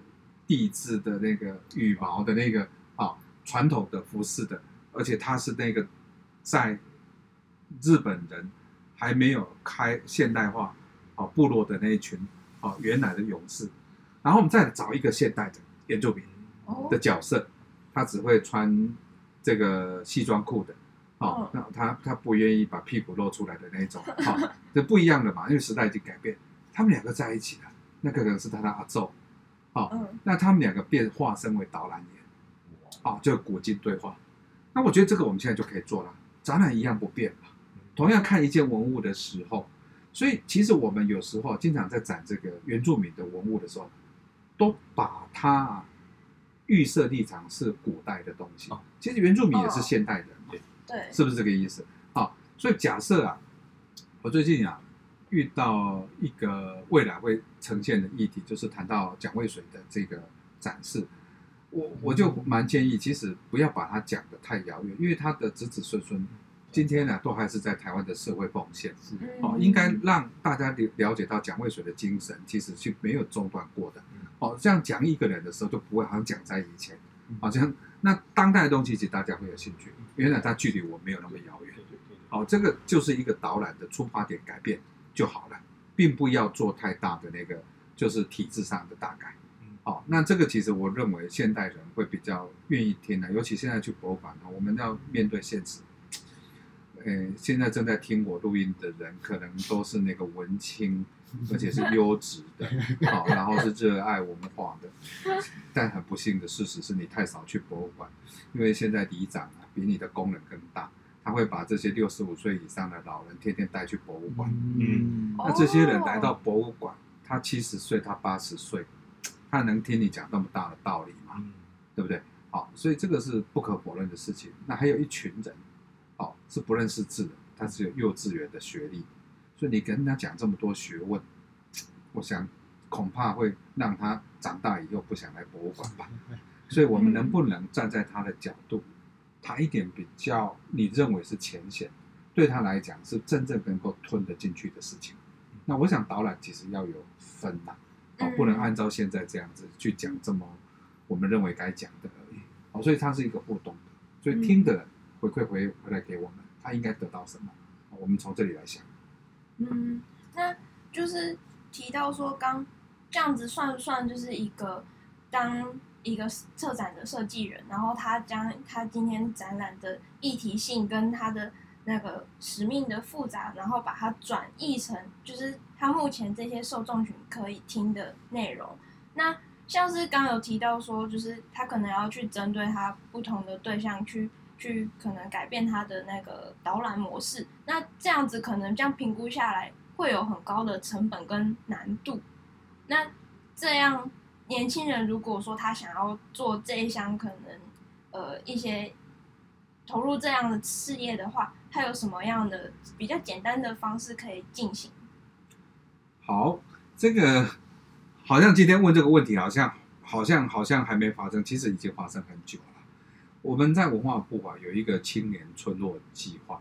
地质的那个羽毛的那个啊传统的服饰的，而且它是那个在日本人还没有开现代化哦部落的那一群哦原来的勇士，然后我们再找一个现代的原住民的角色，他只会穿这个西装裤的，哦，那他他不愿意把屁股露出来的那种，好，这不一样的嘛，因为时代已经改变，他们两个在一起了，那个可能是他的阿祖，好，那他们两个变化身为导览员，哦，就古今对话，那我觉得这个我们现在就可以做了，展览一样不变嘛，同样看一件文物的时候。所以，其实我们有时候经常在展这个原住民的文物的时候，都把它预设立场是古代的东西。其实原住民也是现代人，对，对，是不是这个意思？好，所以假设啊，我最近啊遇到一个未来会呈现的议题，就是谈到蒋渭水的这个展示，我我就蛮建议，其实不要把它讲的太遥远，因为他的子子孙孙。今天呢，都还是在台湾的社会奉献，哦，应该让大家了了解到蒋渭水的精神，其实是没有中断过的。哦，这样讲一个人的时候，就不会好像讲在以前，好像那当代的东西，其实大家会有兴趣。原来它距离我没有那么遥远。好，这个就是一个导览的出发点改变就好了，并不要做太大的那个，就是体制上的大改。好，那这个其实我认为现代人会比较愿意听的，尤其现在去博物馆，我们要面对现实。诶，现在正在听我录音的人，可能都是那个文青，而且是优质的，好，然后是热爱文化的。但很不幸的事实是你太少去博物馆，因为现在里长啊比你的功能更大，他会把这些六十五岁以上的老人天天带去博物馆。嗯，那这些人来到博物馆，他七十岁，他八十岁，他能听你讲那么大的道理吗？对不对？好，所以这个是不可否认的事情。那还有一群人。哦，是不认识字的，他只有幼稚园的学历，所以你跟他讲这么多学问，我想恐怕会让他长大以后不想来博物馆吧。所以，我们能不能站在他的角度，谈一点比较你认为是浅显，对他来讲是真正能够吞得进去的事情？那我想导览其实要有分呐，哦，不能按照现在这样子去讲这么我们认为该讲的而已。哦，所以它是一个互动的，所以听的人。回馈回回来给我们，他应该得到什么？我们从这里来想。嗯，那就是提到说，刚这样子算不算就是一个当一个策展的设计人，然后他将他今天展览的议题性跟他的那个使命的复杂，然后把它转译成就是他目前这些受众群可以听的内容。那像是刚有提到说，就是他可能要去针对他不同的对象去。去可能改变他的那个导览模式，那这样子可能这样评估下来会有很高的成本跟难度。那这样年轻人如果说他想要做这一项可能呃一些投入这样的事业的话，他有什么样的比较简单的方式可以进行？好，这个好像今天问这个问题，好像好像好像还没发生，其实已经发生很久。我们在文化部啊有一个青年村落计划，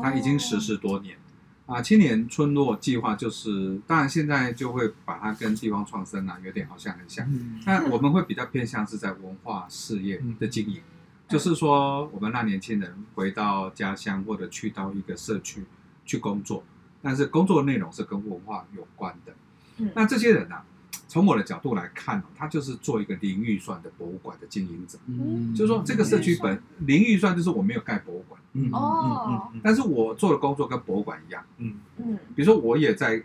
它已经实施多年。啊，青年村落计划就是，当然现在就会把它跟地方创生啊有点好像很像，但我们会比较偏向是在文化事业的经营，就是说我们让年轻人回到家乡或者去到一个社区去工作，但是工作内容是跟文化有关的。那这些人呢？从我的角度来看，他就是做一个零预算的博物馆的经营者。嗯，就是说这个社区本零预算，就是我没有盖博物馆。嗯哦，但是我做的工作跟博物馆一样。嗯嗯，比如说我也在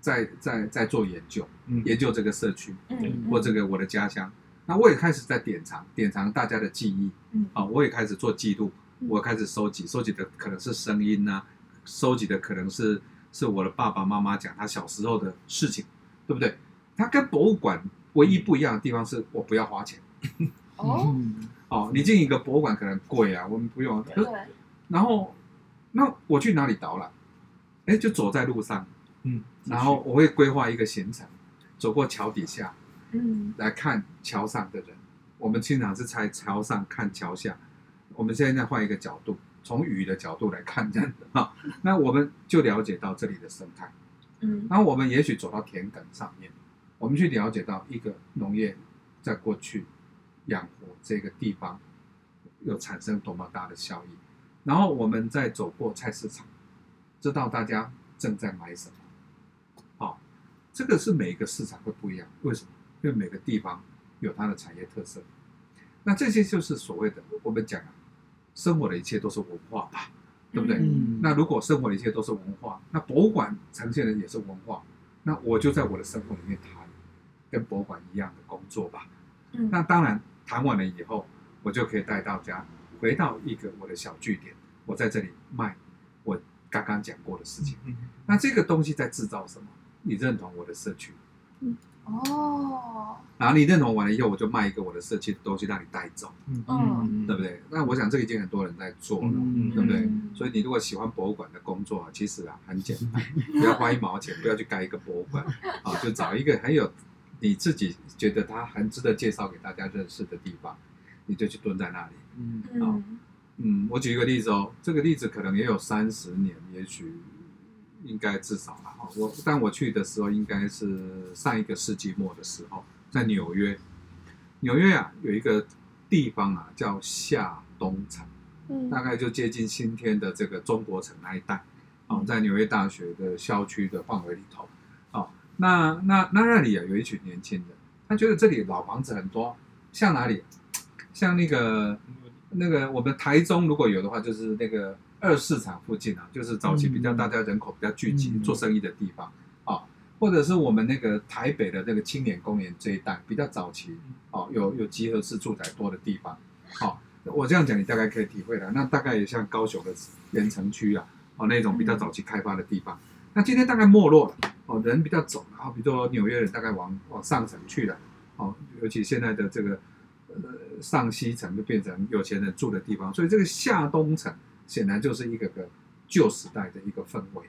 在在在做研究，研究这个社区，嗯，或这个我的家乡。那我也开始在典藏典藏大家的记忆。嗯，啊，我也开始做记录，我开始收集，收集的可能是声音呐，收集的可能是是我的爸爸妈妈讲他小时候的事情，对不对？它跟博物馆唯一不一样的地方是我不要花钱。哦，哦，你进一个博物馆可能贵啊，我们不用。对。然后，那我去哪里导览？哎，就走在路上。嗯。然后我会规划一个行程，走过桥底下，嗯，来看桥上的人。我们经常是在桥上看桥下。我们现在换一个角度，从雨的角度来看这样的啊，那我们就了解到这里的生态。嗯。然后我们也许走到田埂上面。我们去了解到一个农业在过去养活这个地方有产生多么大的效益，然后我们再走过菜市场，知道大家正在买什么。好，这个是每一个市场会不一样，为什么？因为每个地方有它的产业特色。那这些就是所谓的我们讲啊，生活的一切都是文化吧，对不对？嗯那如果生活的一切都是文化，那博物馆呈现的也是文化，那我就在我的生活里面谈跟博物馆一样的工作吧。嗯那当然谈完了以后，我就可以带大家回到一个我的小据点，我在这里卖我刚刚讲过的事情。嗯那这个东西在制造什么？你认同我的社区，哦，然后你认同完了以后，我就卖一个我的社区的东西让你带走，嗯对不对？那我想这个已经很多人在做了，嗯对不对？嗯所以你如果喜欢博物馆的工作啊，其实啊很简单，不要花一毛钱，不要去盖一个博物馆啊，就找一个很有你自己觉得它很值得介绍给大家认识的地方，你就去蹲在那里。嗯嗯嗯，我举一个例子哦，这个例子可能也有三十年，也许应该至少了哈。我但我去的时候应该是上一个世纪末的时候，在纽约。纽约啊有一个地方啊叫下东城，嗯大概就接近今天的这个中国城那一带，哦，在纽约大学的校区的范围里头，哦，那那那那里啊有一群年轻人，他觉得这里老房子很多，像哪里？像那个那个我们台中如果有的话，就是那个二市场附近啊，就是早期比较大家人口比较聚集、嗯做生意的地方啊、哦，或者是我们那个台北的那个青年公园这一带比较早期哦，有有集合式住宅多的地方，好、哦，我这样讲你大概可以体会了。那大概也像高雄的盐城区啊，哦那种比较早期开发的地方，那今天大概没落了，哦人比较走了，啊、哦，比如说纽约人大概往往上城去了，哦，尤其现在的这个。呃，上西城就变成有钱人住的地方，所以这个下东城显然就是一个个旧时代的一个氛围，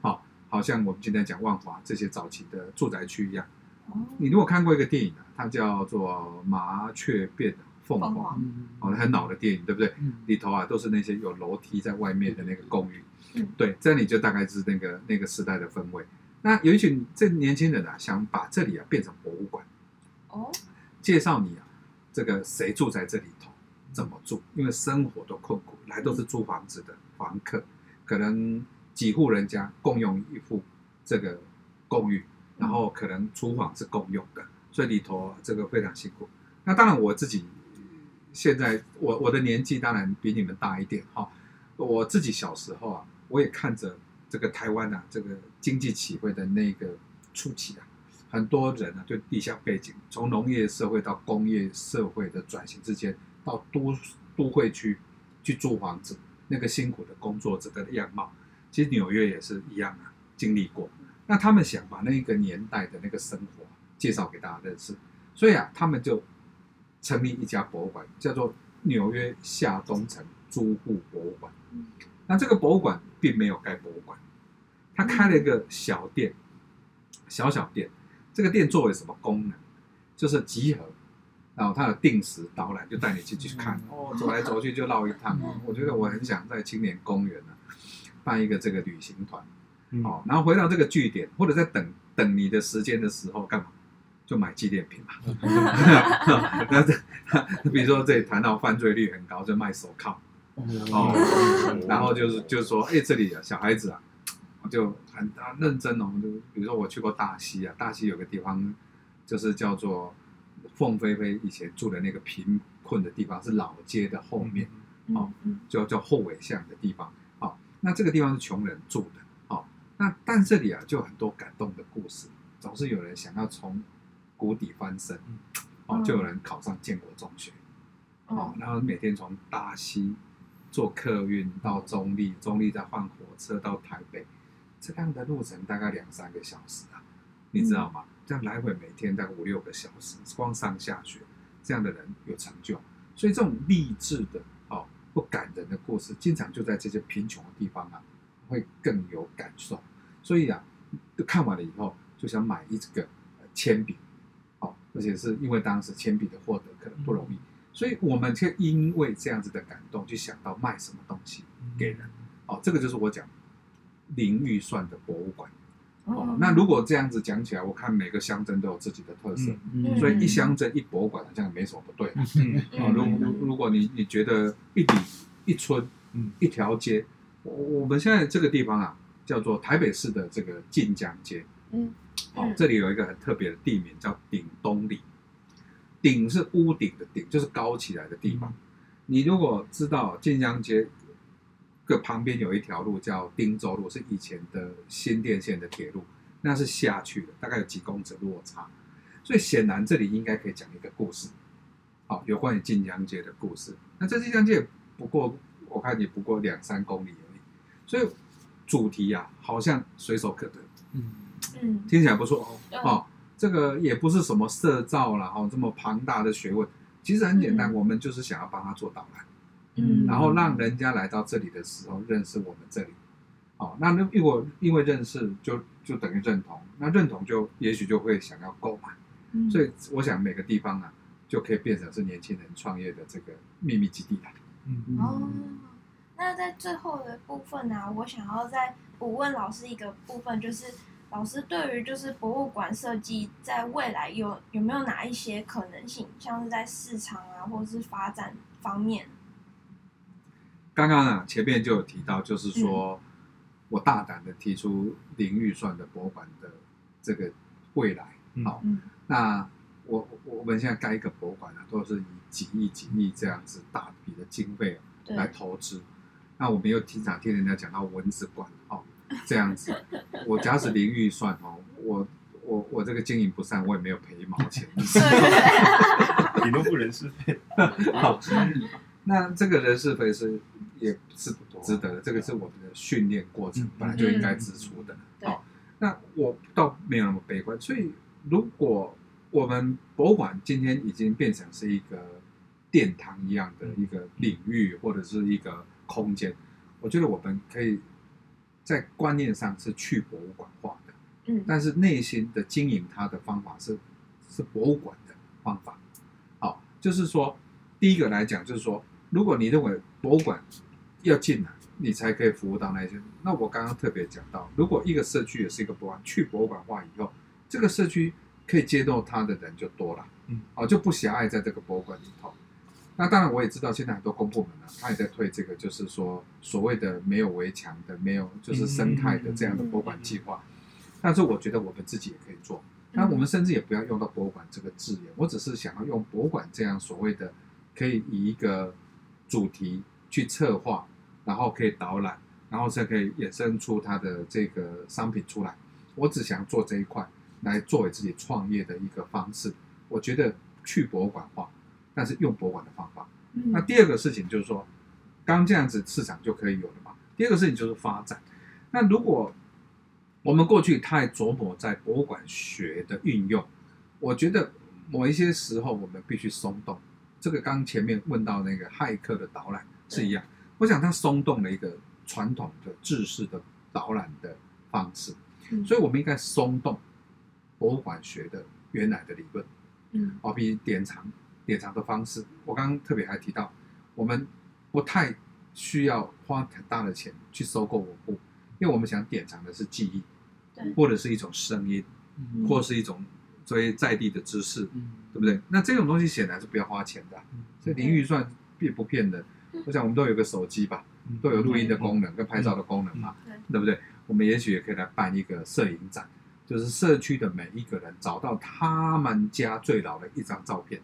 好、哦，好像我们今天讲万华这些早期的住宅区一样。哦你如果看过一个电影啊，它叫做《麻雀变凤凰》，凰哦，很老的电影，对不对？嗯里头啊都是那些有楼梯在外面的那个公寓，嗯对，这里就大概是那个那个时代的氛围。那有一群这年轻人啊，想把这里啊变成博物馆，哦，介绍你啊。这个谁住在这里头？怎么住？因为生活都困苦，来都是租房子的房客，可能几户人家共用一户这个公寓，然后可能厨房是共用的，所以里头这个非常辛苦。那当然我自己现在我我的年纪当然比你们大一点哈，我自己小时候啊，我也看着这个台湾啊这个经济起飞的那个初期啊。很多人呢、就地下背景，从农业社会到工业社会的转型之间，到都都会区去租房子，那个辛苦的工作者的样貌，其实纽约也是一样啊，经历过。那他们想把那个年代的那个生活介绍给大家认识，所以啊，他们就成立一家博物馆，叫做纽约下东城租户博物馆。那这个博物馆并没有盖博物馆，他开了一个小店，小小店。这个店作为什么功能？就是集合，然后它有定时导览，就带你进去去看。哦，走来走去就绕一趟。我觉得我很想在青年公园呢办一个这个旅行团。哦，然后回到这个据点，或者在等等你的时间的时候，干嘛？就买纪念品嘛。那这，比如说这里谈到犯罪率很高，就卖手铐。哦，然后就是就是说，哎，这里啊，小孩子啊。就很很认真哦，就比如说我去过大溪啊，大溪有个地方就是叫做凤飞飞以前住的那个贫困的地方，是老街的后面，哦，就叫后尾巷的地方，哦，那这个地方是穷人住的，哦，那但这里啊就很多感动的故事，总是有人想要从谷底翻身，哦，就有人考上建国中学，哦，然后每天从大溪坐客运到中立，中立再换火车到台北。这样的路程大概两三个小时啊，你知道吗？这样来回每天大概五六个小时，光上下学，这样的人有成就。所以这种励志的哦不感人的故事，经常就在这些贫穷的地方啊，会更有感受。所以啊，看完了以后就想买一个铅笔，哦，而且是因为当时铅笔的获得可能不容易，所以我们却因为这样子的感动，去想到卖什么东西给人。哦，这个就是我讲。零预算的博物馆，哦，那如果这样子讲起来，我看每个乡镇都有自己的特色，嗯、所以一乡镇一博物馆好像没什么不对。嗯哦，如如如果你你觉得一里一村，嗯，一条街，我我们现在这个地方啊，叫做台北市的这个晋江街，嗯，哦，嗯这里有一个很特别的地名叫顶东里，顶是屋顶的顶，就是高起来的地方。你如果知道晋江街个旁边有一条路叫汀州路，是以前的新店线的铁路，那是下去的，大概有几公尺落差。所以显然这里应该可以讲一个故事，好，有关于晋江街的故事。那这晋江街不过我看也不过两三公里而已，所以主题啊好像随手可得，嗯，嗯，听起来不错哦。嗯哦，这个也不是什么社造啦，哦，这么庞大的学问，其实很简单，嗯。我们就是想要帮他做导览。嗯，然后让人家来到这里的时候认识我们这里，哦，那那如果因为认识就就等于认同，那认同就也许就会想要购买，嗯。所以我想每个地方啊就可以变成是年轻人创业的这个秘密基地了。嗯。哦，那在最后的部分呢、我想要再补问老师一个部分，就是老师对于就是博物馆设计在未来有有没有哪一些可能性，像是在市场啊或者是发展方面？刚刚啊前面就有提到，就是说、我大胆的提出零预算的博物馆的这个未来，好、嗯。那我我我们现在盖一个博物馆啊，都是以几亿几亿这样子大笔的经费、来投资。那我们又经常听人家讲到文字馆哦，这样子。我假使零预算哦，我我我这个经营不善，我也没有赔一毛钱。对，顶多付人事费。好，那这个人事费是也是值得的，这个是我们的训练过程嗯本来就应该支出的。对好，那我倒没有那么悲观，所以如果我们博物馆今天已经变成是一个殿堂一样的一个领域或者是一个空间，我觉得我们可以在观念上是去博物馆化的，嗯但是内心的经营它的方法是是博物馆的方法。好，就是说，第一个来讲，就是说，如果你认为博物馆要进来，你才可以服务到那些，那我刚刚特别讲到，如果一个社区也是一个博物馆，去博物馆化以后，这个社区可以接受它的人就多了，嗯，哦，就不狭隘在这个博物馆里头。那当然，我也知道现在很多公部门呢、他也在推这个，就是说所谓的没有围墙的、没有就是生态的这样的博物馆计划。但是我觉得我们自己也可以做。那我们甚至也不要用到博物馆这个字眼，我只是想要用博物馆这样所谓的可以以一个主题去策划，然后可以导览，然后才可以衍生出它的这个商品出来。我只想做这一块来作为自己创业的一个方式。我觉得去博物馆化，但是用博物馆的方法。嗯那第二个事情就是说，刚这样子市场就可以有了嘛。第二个事情就是发展。那如果我们过去太琢磨在博物馆学的运用，我觉得某一些时候我们必须松动。这个刚前面问到那个骇客的导览是一样，我想它松动了一个传统的制式的导览的方式，嗯所以我们应该松动博物馆学的原来的理论。嗯哦，比典藏、典藏的方式，我刚刚特别还提到，我们不太需要花很大的钱去收购文物，因为我们想典藏的是记对忆，或者是一种声音，嗯或是一种所谓在地的知识，嗯对不对？那这种东西显然是不要花钱的所以零预算并不骗人？我想我们都有个手机吧，都有录音的功能跟拍照的功能嘛，嗯对不对？我们也许也可以来办一个摄影展，就是社区的每一个人找到他们家最老的一张照片。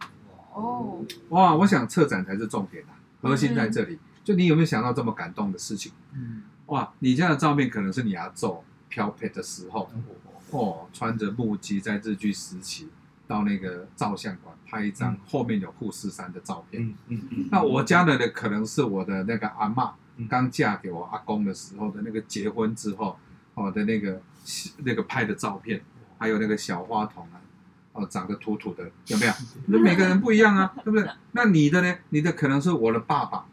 哦，哇，我想策展才是重点啊，核心在这里。就你有没有想到这么感动的事情？嗯哇，你家的照片可能是你阿祖漂配的时候，嗯哦，穿着木屐在日据时期到那个照相馆拍一张后面有富士山的照片。嗯嗯嗯，那我家的呢，可能是我的那个阿嬷嗯刚嫁给我阿公的时候的那个结婚之后哦的那个那个拍的照片，还有那个小花童啊，哦长得土土的，有没有？那每个人不一样啊，对不对？那你的呢？你的可能是我的爸爸，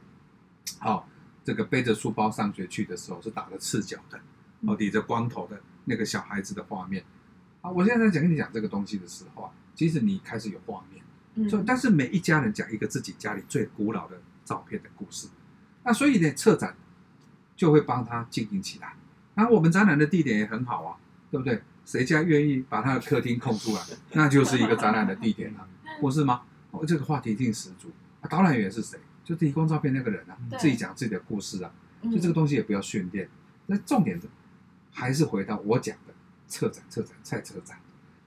好、这个背着书包上学去的时候是打着赤脚的，哦，理着光头的那个小孩子的画面。啊，我现在在讲跟你讲这个东西的时候啊，其实你开始有画面。嗯所以，但是每一家人讲一个自己家里最古老的照片的故事，那所以呢，策展就会帮他经营起来。然后我们展览的地点也很好啊，对不对？谁家愿意把他的客厅空出来，那就是一个展览的地点了、不是吗？哦，这个话题性十足。啊，导览员是谁？就提供照片那个人啊，自己讲自己的故事啊。嗯就这个东西也不要训练，那重点的还是回到我讲的，策展、策展、再策展。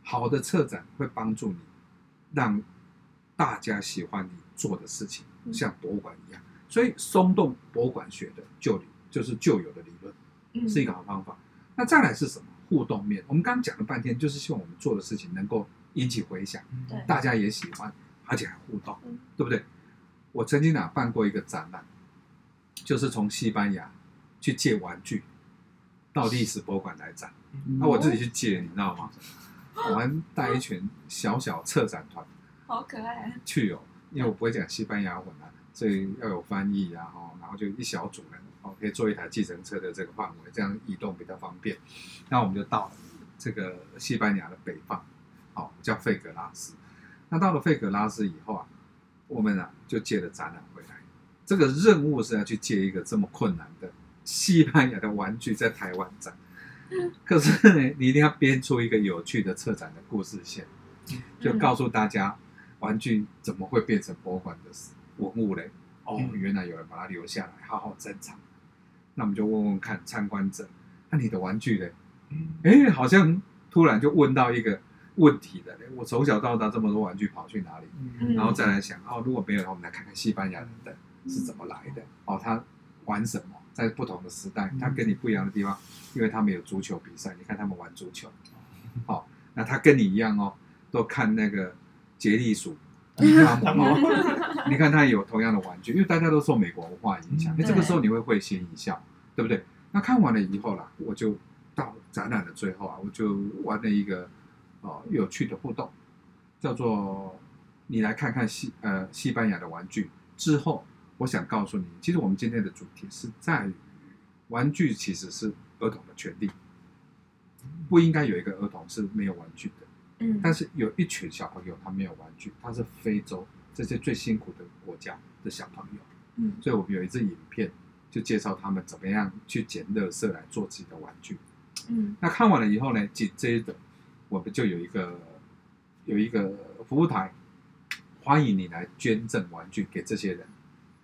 好的策展会帮助你，让大家喜欢你做的事情，像博物馆一样。所以松动博物馆学的旧理就是旧有的理论，是一个好方法。那再来是什么？互动面。我们刚刚讲了半天，就是希望我们做的事情能够引起回响，大家也喜欢，而且还互动，对不对？我曾经啊办过一个展览，就是从西班牙去借玩具到历史博物馆来展，那我自己去借，你知道吗？我还带一群小小策展团，好可爱去哦，因为我不会讲西班牙文啊。所以要有翻译啊，哦，然后就一小组人，哦，可以坐一台计程车的这个范围，这样移动比较方便。那我们就到这个西班牙的北方，哦，叫费格拉斯。那到了费格拉斯以后啊，我们啊就借了展览回来。这个任务是要去借一个这么困难的西班牙的玩具在台湾展。可是呢，你一定要编出一个有趣的策展的故事线，就告诉大家玩具怎么会变成博物馆的。文物嘞，哦，原来有人把它留下来，好好珍藏。那我们就问问看参观者，那你的玩具嘞？哎，好像突然就问到一个问题了嘞。我从小到大这么多玩具跑去哪里？然后再来想，哦，如果没有的话，我们来看看西班牙人的是怎么来的。哦，他玩什么？在不同的时代，他跟你不一样的地方，因为他们有足球比赛，你看他们玩足球。好，那他跟你一样哦，都看那个杰利鼠。你看他有同样的玩具，因为大家都受美国文化影响，那这个时候你会会心一笑，对不对？那看完了以后啦，我就到展览的最后啊，我就玩了一个哦有趣的互动，叫做你来看看西呃西班牙的玩具。之后，我想告诉你，其实我们今天的主题是在于玩具其实是儿童的权利，不应该有一个儿童是没有玩具的。嗯，但是有一群小朋友他没有玩具，他是非洲这些最辛苦的国家的小朋友，嗯，所以我们有一支影片就介绍他们怎么样去捡垃圾来做自己的玩具，嗯，那看完了以后呢，紧接着我们就有一个有一个服务台，欢迎你来捐赠玩具给这些人，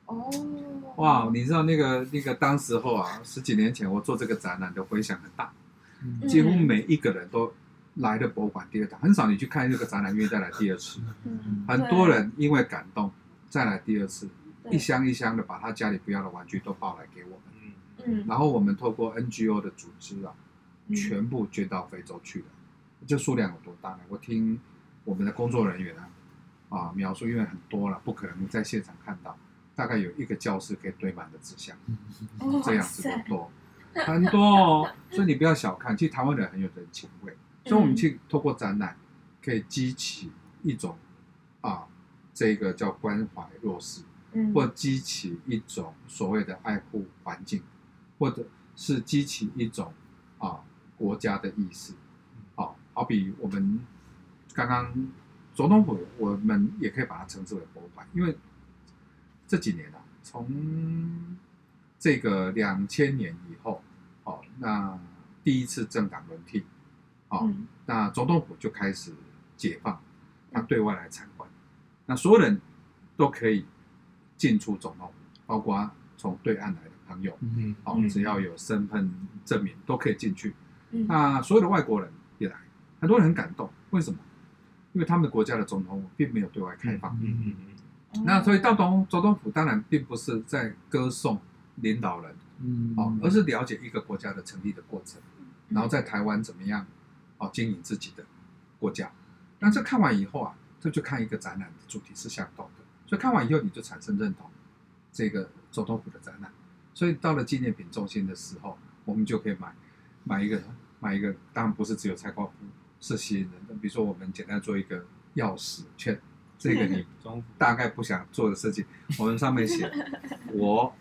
哦，哇，你知道那个那个当时候啊，十几年前我做这个展览的回响很大，嗯，几乎每一个人都。来的博物馆第二趟，很少你去看这个展览愿意再来第二次。嗯、很多人因为感动再来第二次，一箱一箱的把他家里不要的玩具都抱来给我们。嗯、然后我们透过 NGO 的组织啊，嗯、全部捐到非洲去了。这数量有多大呢？我听我们的工作人员啊啊描述，因为很多了，不可能在现场看到，大概有一个教室可以堆满的纸箱，嗯、这样子的多，很多哦。所以你不要小看，其实台湾人很有人情味。所以，我们去透过展览，可以激起一种啊，这个叫关怀弱势，嗯，或激起一种所谓的爱护环境，或者是激起一种啊国家的意识，好，好比我们刚刚总统府，我们也可以把它称之为博物馆，因为这几年啊，从这个两千年以后，哦，那第一次政党轮替。哦，那总统府就开始解放，他对外来参观，那所有人都可以进出总统府，包括从对岸来的朋友，嗯，哦，只要有身份证明都可以进去。那所有的外国人也来，很多人很感动，为什么？因为他们国家的总统府并没有对外开放。嗯嗯嗯。那所以到总总统府当然并不是在歌颂领导人，嗯，哦，而是了解一个国家的成立的过程，然后在台湾怎么样。经营自己的国家，那这看完以后啊，这就看一个展览的主题是相同的，所以看完以后你就产生认同这个总统府的展览，所以到了纪念品中心的时候，我们就可以买买一个买一个，当然不是只有采购是吸引人的，比如说我们简单做一个钥匙圈，这个你 大概不想做的设计，我们上面写 我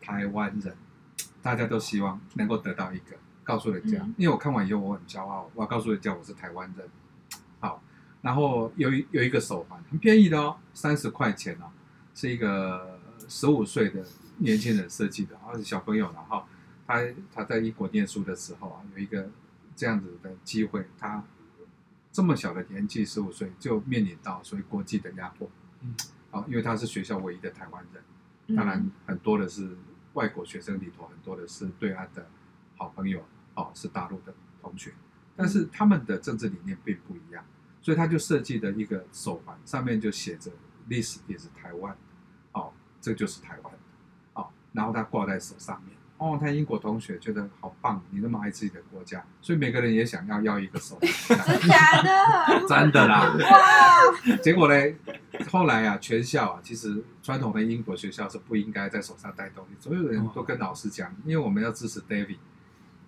台湾人，大家都希望能够得到一个。告诉人家，因为我看完以后我很骄傲，我要告诉人家我是台湾人。好，然后有一有一个手环，很便宜的哦，三十块钱哦，是一个十五岁的年轻人设计的，而且小朋友，然后他他在英国念书的时候啊，有一个这样子的机会，他这么小的年纪，十五岁就面临到所谓国际的压迫。嗯，好，因为他是学校唯一的台湾人，当然很多的是外国学生里头，很多的是对岸的好朋友。哦，是大陆的同学，但是他们的政治理念并不一样，所以他就设计了一个手环，上面就写着 “This is 台湾”，哦，这就是台湾，哦，然后他挂在手上面。哦，他英国同学觉得好棒，你那么爱自己的国家，所以每个人也想要要一个手环。真的？真的啦！哇！结果呢？后来啊，全校啊，其实传统的英国学校是不应该在手上带东西，所有人都跟老师讲，因为我们要支持 David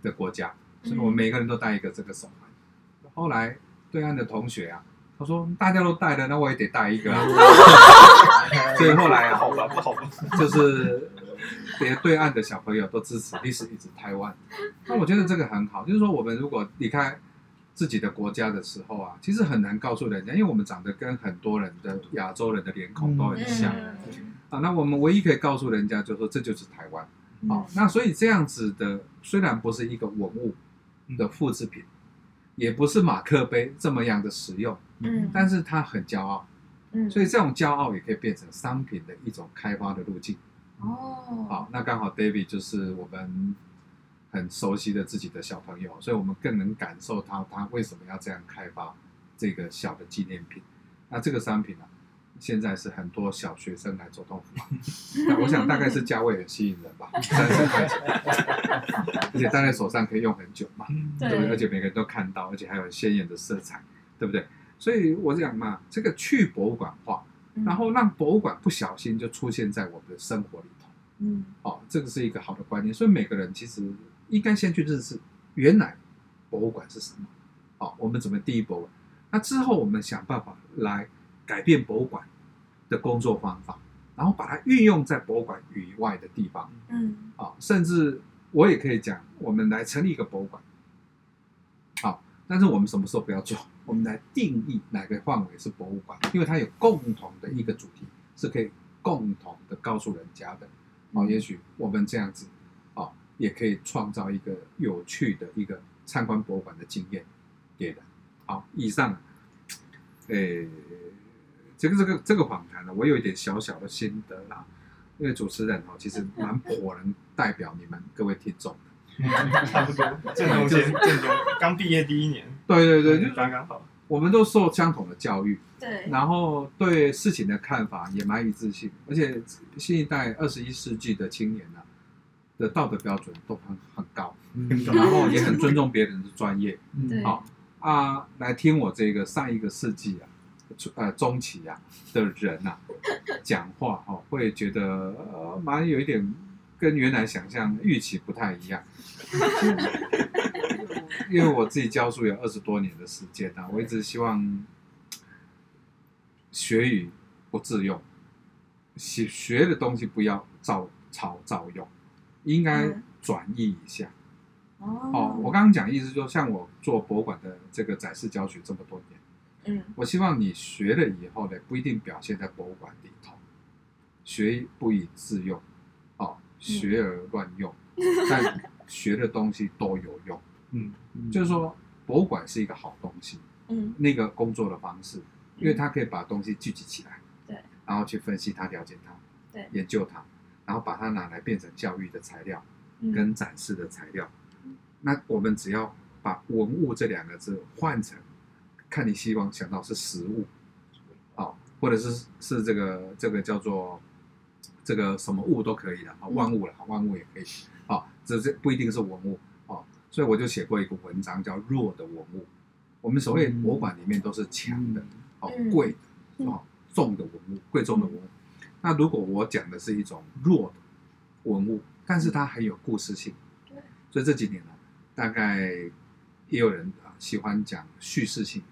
的国家，所以我们每个人都带一个这个手环。后来对岸的同学啊，他说大家都带了，那我也得带一个啊。所以后来啊，好吧，不好吧，就是。连对岸的小朋友都支持历史一直台湾，那我觉得这个很好。就是说，我们如果离开自己的国家的时候啊，其实很难告诉人家，因为我们长得跟很多人的亚洲人的脸孔都很像、嗯、啊。那我们唯一可以告诉人家，就是说这就是台湾。好、嗯，那所以这样子的，虽然不是一个文物的复制品，也不是马克杯这么样的实用，嗯，但是它很骄傲，嗯，所以这种骄傲也可以变成商品的一种开发的路径。哦，好，那刚好 David 就是我们很熟悉的自己的小朋友，所以我们更能感受到他为什么要这样开发这个小的纪念品。那这个商品呢、啊，现在是很多小学生来走动服，那我想大概是价位很吸引人吧，三十块钱，而且戴在手上可以用很久嘛，对不对？而且每个人都看到，而且还有鲜艳的色彩，对不对？所以我讲嘛，这个去博物馆化。然后让博物馆不小心就出现在我们的生活里头，嗯，哦，这个是一个好的观念。所以每个人其实应该先去认识原来博物馆是什么，哦，我们怎么第一博物馆？那之后我们想办法来改变博物馆的工作方法，然后把它运用在博物馆以外的地方，嗯，啊，甚至我也可以讲，我们来成立一个博物馆，好，但是我们什么时候不要做？我们来定义哪个范围是博物馆，因为它有共同的一个主题，是可以共同的告诉人家的。哦，也许我们这样子，哦，也可以创造一个有趣的一个参观博物馆的经验给人。好，以上，诶，这个这个这个访谈呢，我有一点小小的心得啦，因为主持人哦，其实蛮可能代表你们各位听众的。差不多，正中间，正中，刚毕业第一年，对对对，就刚刚好。我们都受相同的教育，对，然后对事情的看法也蛮一致性，而且新一代二十一世纪的青年呢、啊，的道德标准都很很高，嗯，然后也很尊重别人的专业，嗯，好啊，来听我这个上一个世纪啊，呃中期啊的人啊讲话哦，会觉得呃蛮有一点。跟原来想象预期不太一样，因为我自己教书有二十多年的时间啊，我一直希望学语不自用，学学的东西不要照抄照用，应该转译一下。哦，哦，我刚刚讲意思就像我做博物馆的这个展示教学这么多年，嗯，我希望你学了以后呢，不一定表现在博物馆里头，学不以致用。哦学而乱用，但学的东西都有用。嗯，就是说，博物馆是一个好东西。嗯，那个工作的方式，因为它可以把东西聚集起来，对，然后去分析它、了解它，对，研究它，然后把它拿来变成教育的材料，跟展示的材料。那我们只要把“文物”这两个字换成，看你希望想到是实物，啊，或者是是这个这个叫做。这个什么物都可以的啊，万物了，万物也可以，啊，这这不一定是文物啊，所以我就写过一个文章叫“弱的文物”。我们所谓博物馆里面都是强的，哦，贵的，哦，重的文物，贵重的文物。那如果我讲的是一种弱的文物，但是它很有故事性，所以这几年呢，大概也有人啊喜欢讲叙事性的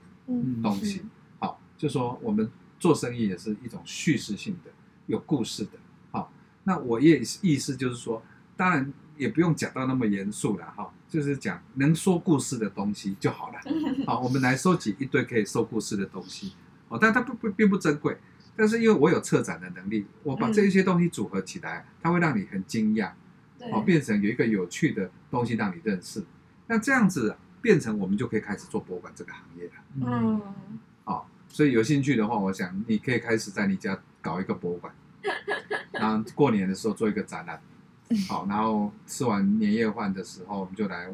东西，好，就说我们做生意也是一种叙事性的，有故事的。好那我也意思就是说，当然也不用讲到那么严肃了哈，就是讲能说故事的东西就好了。好，我们来收集一堆可以说故事的东西，哦，但它不不并不珍贵，但是因为我有策展的能力，我把这一些东西组合起来，它会让你很惊讶，哦，变成有一个有趣的东西让你认识。那这样子变成我们就可以开始做博物馆这个行业了。嗯，好，所以有兴趣的话，我想你可以开始在你家搞一个博物馆。然后过年的时候做一个展览，好，然后吃完年夜饭的时候，我们就来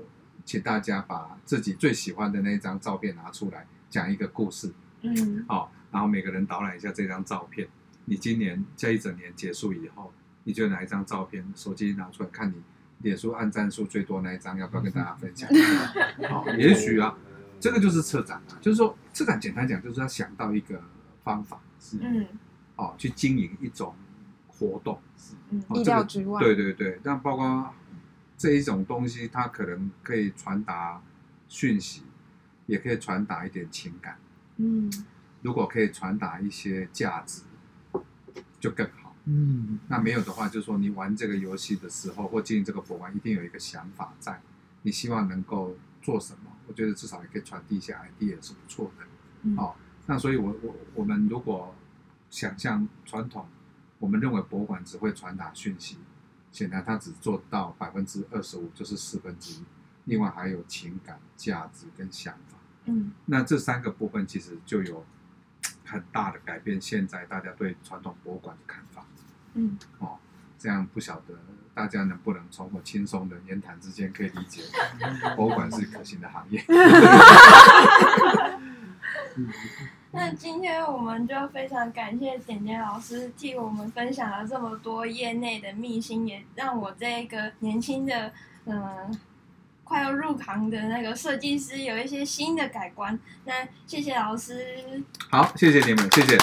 请大家把自己最喜欢的那一张照片拿出来，讲一个故事。嗯，好，然后每个人导览一下这张照片。你今年这一整年结束以后，你觉得哪一张照片？手机拿出来看你脸书按赞数最多那一张，要不要跟大家分享一下？好，也许啊，这个就是策展啊，就是说策展简单讲就是要想到一个方法，是嗯，哦，去经营一种活动，嗯哦意料之外。对对对，但包括这一种东西，它可能可以传达讯息，也可以传达一点情感。嗯，如果可以传达一些价值，就更好。嗯，那没有的话，就是说你玩这个游戏的时候，或经营这个博物馆，一定有一个想法在，你希望能够做什么？我觉得至少也可以传递一些 idea 是不错的。嗯哦，那所以我我我们如果想象传统，我们认为博物馆只会传达讯息，显然它只做到百分之二十五，就是四分之一，另外还有情感、价值跟想法。嗯那这三个部分其实就有很大的改变，现在大家对传统博物馆的看法。嗯，哦，这样不晓得大家能不能从我轻松的言谈之间可以理解，博物馆是可行的行业。那今天我们就非常感谢点点老师替我们分享了这么多业内的秘辛，也让我这个年轻的嗯、呃、快要入行的那个设计师有一些新的改观。那谢谢老师。好，谢谢你们，谢谢。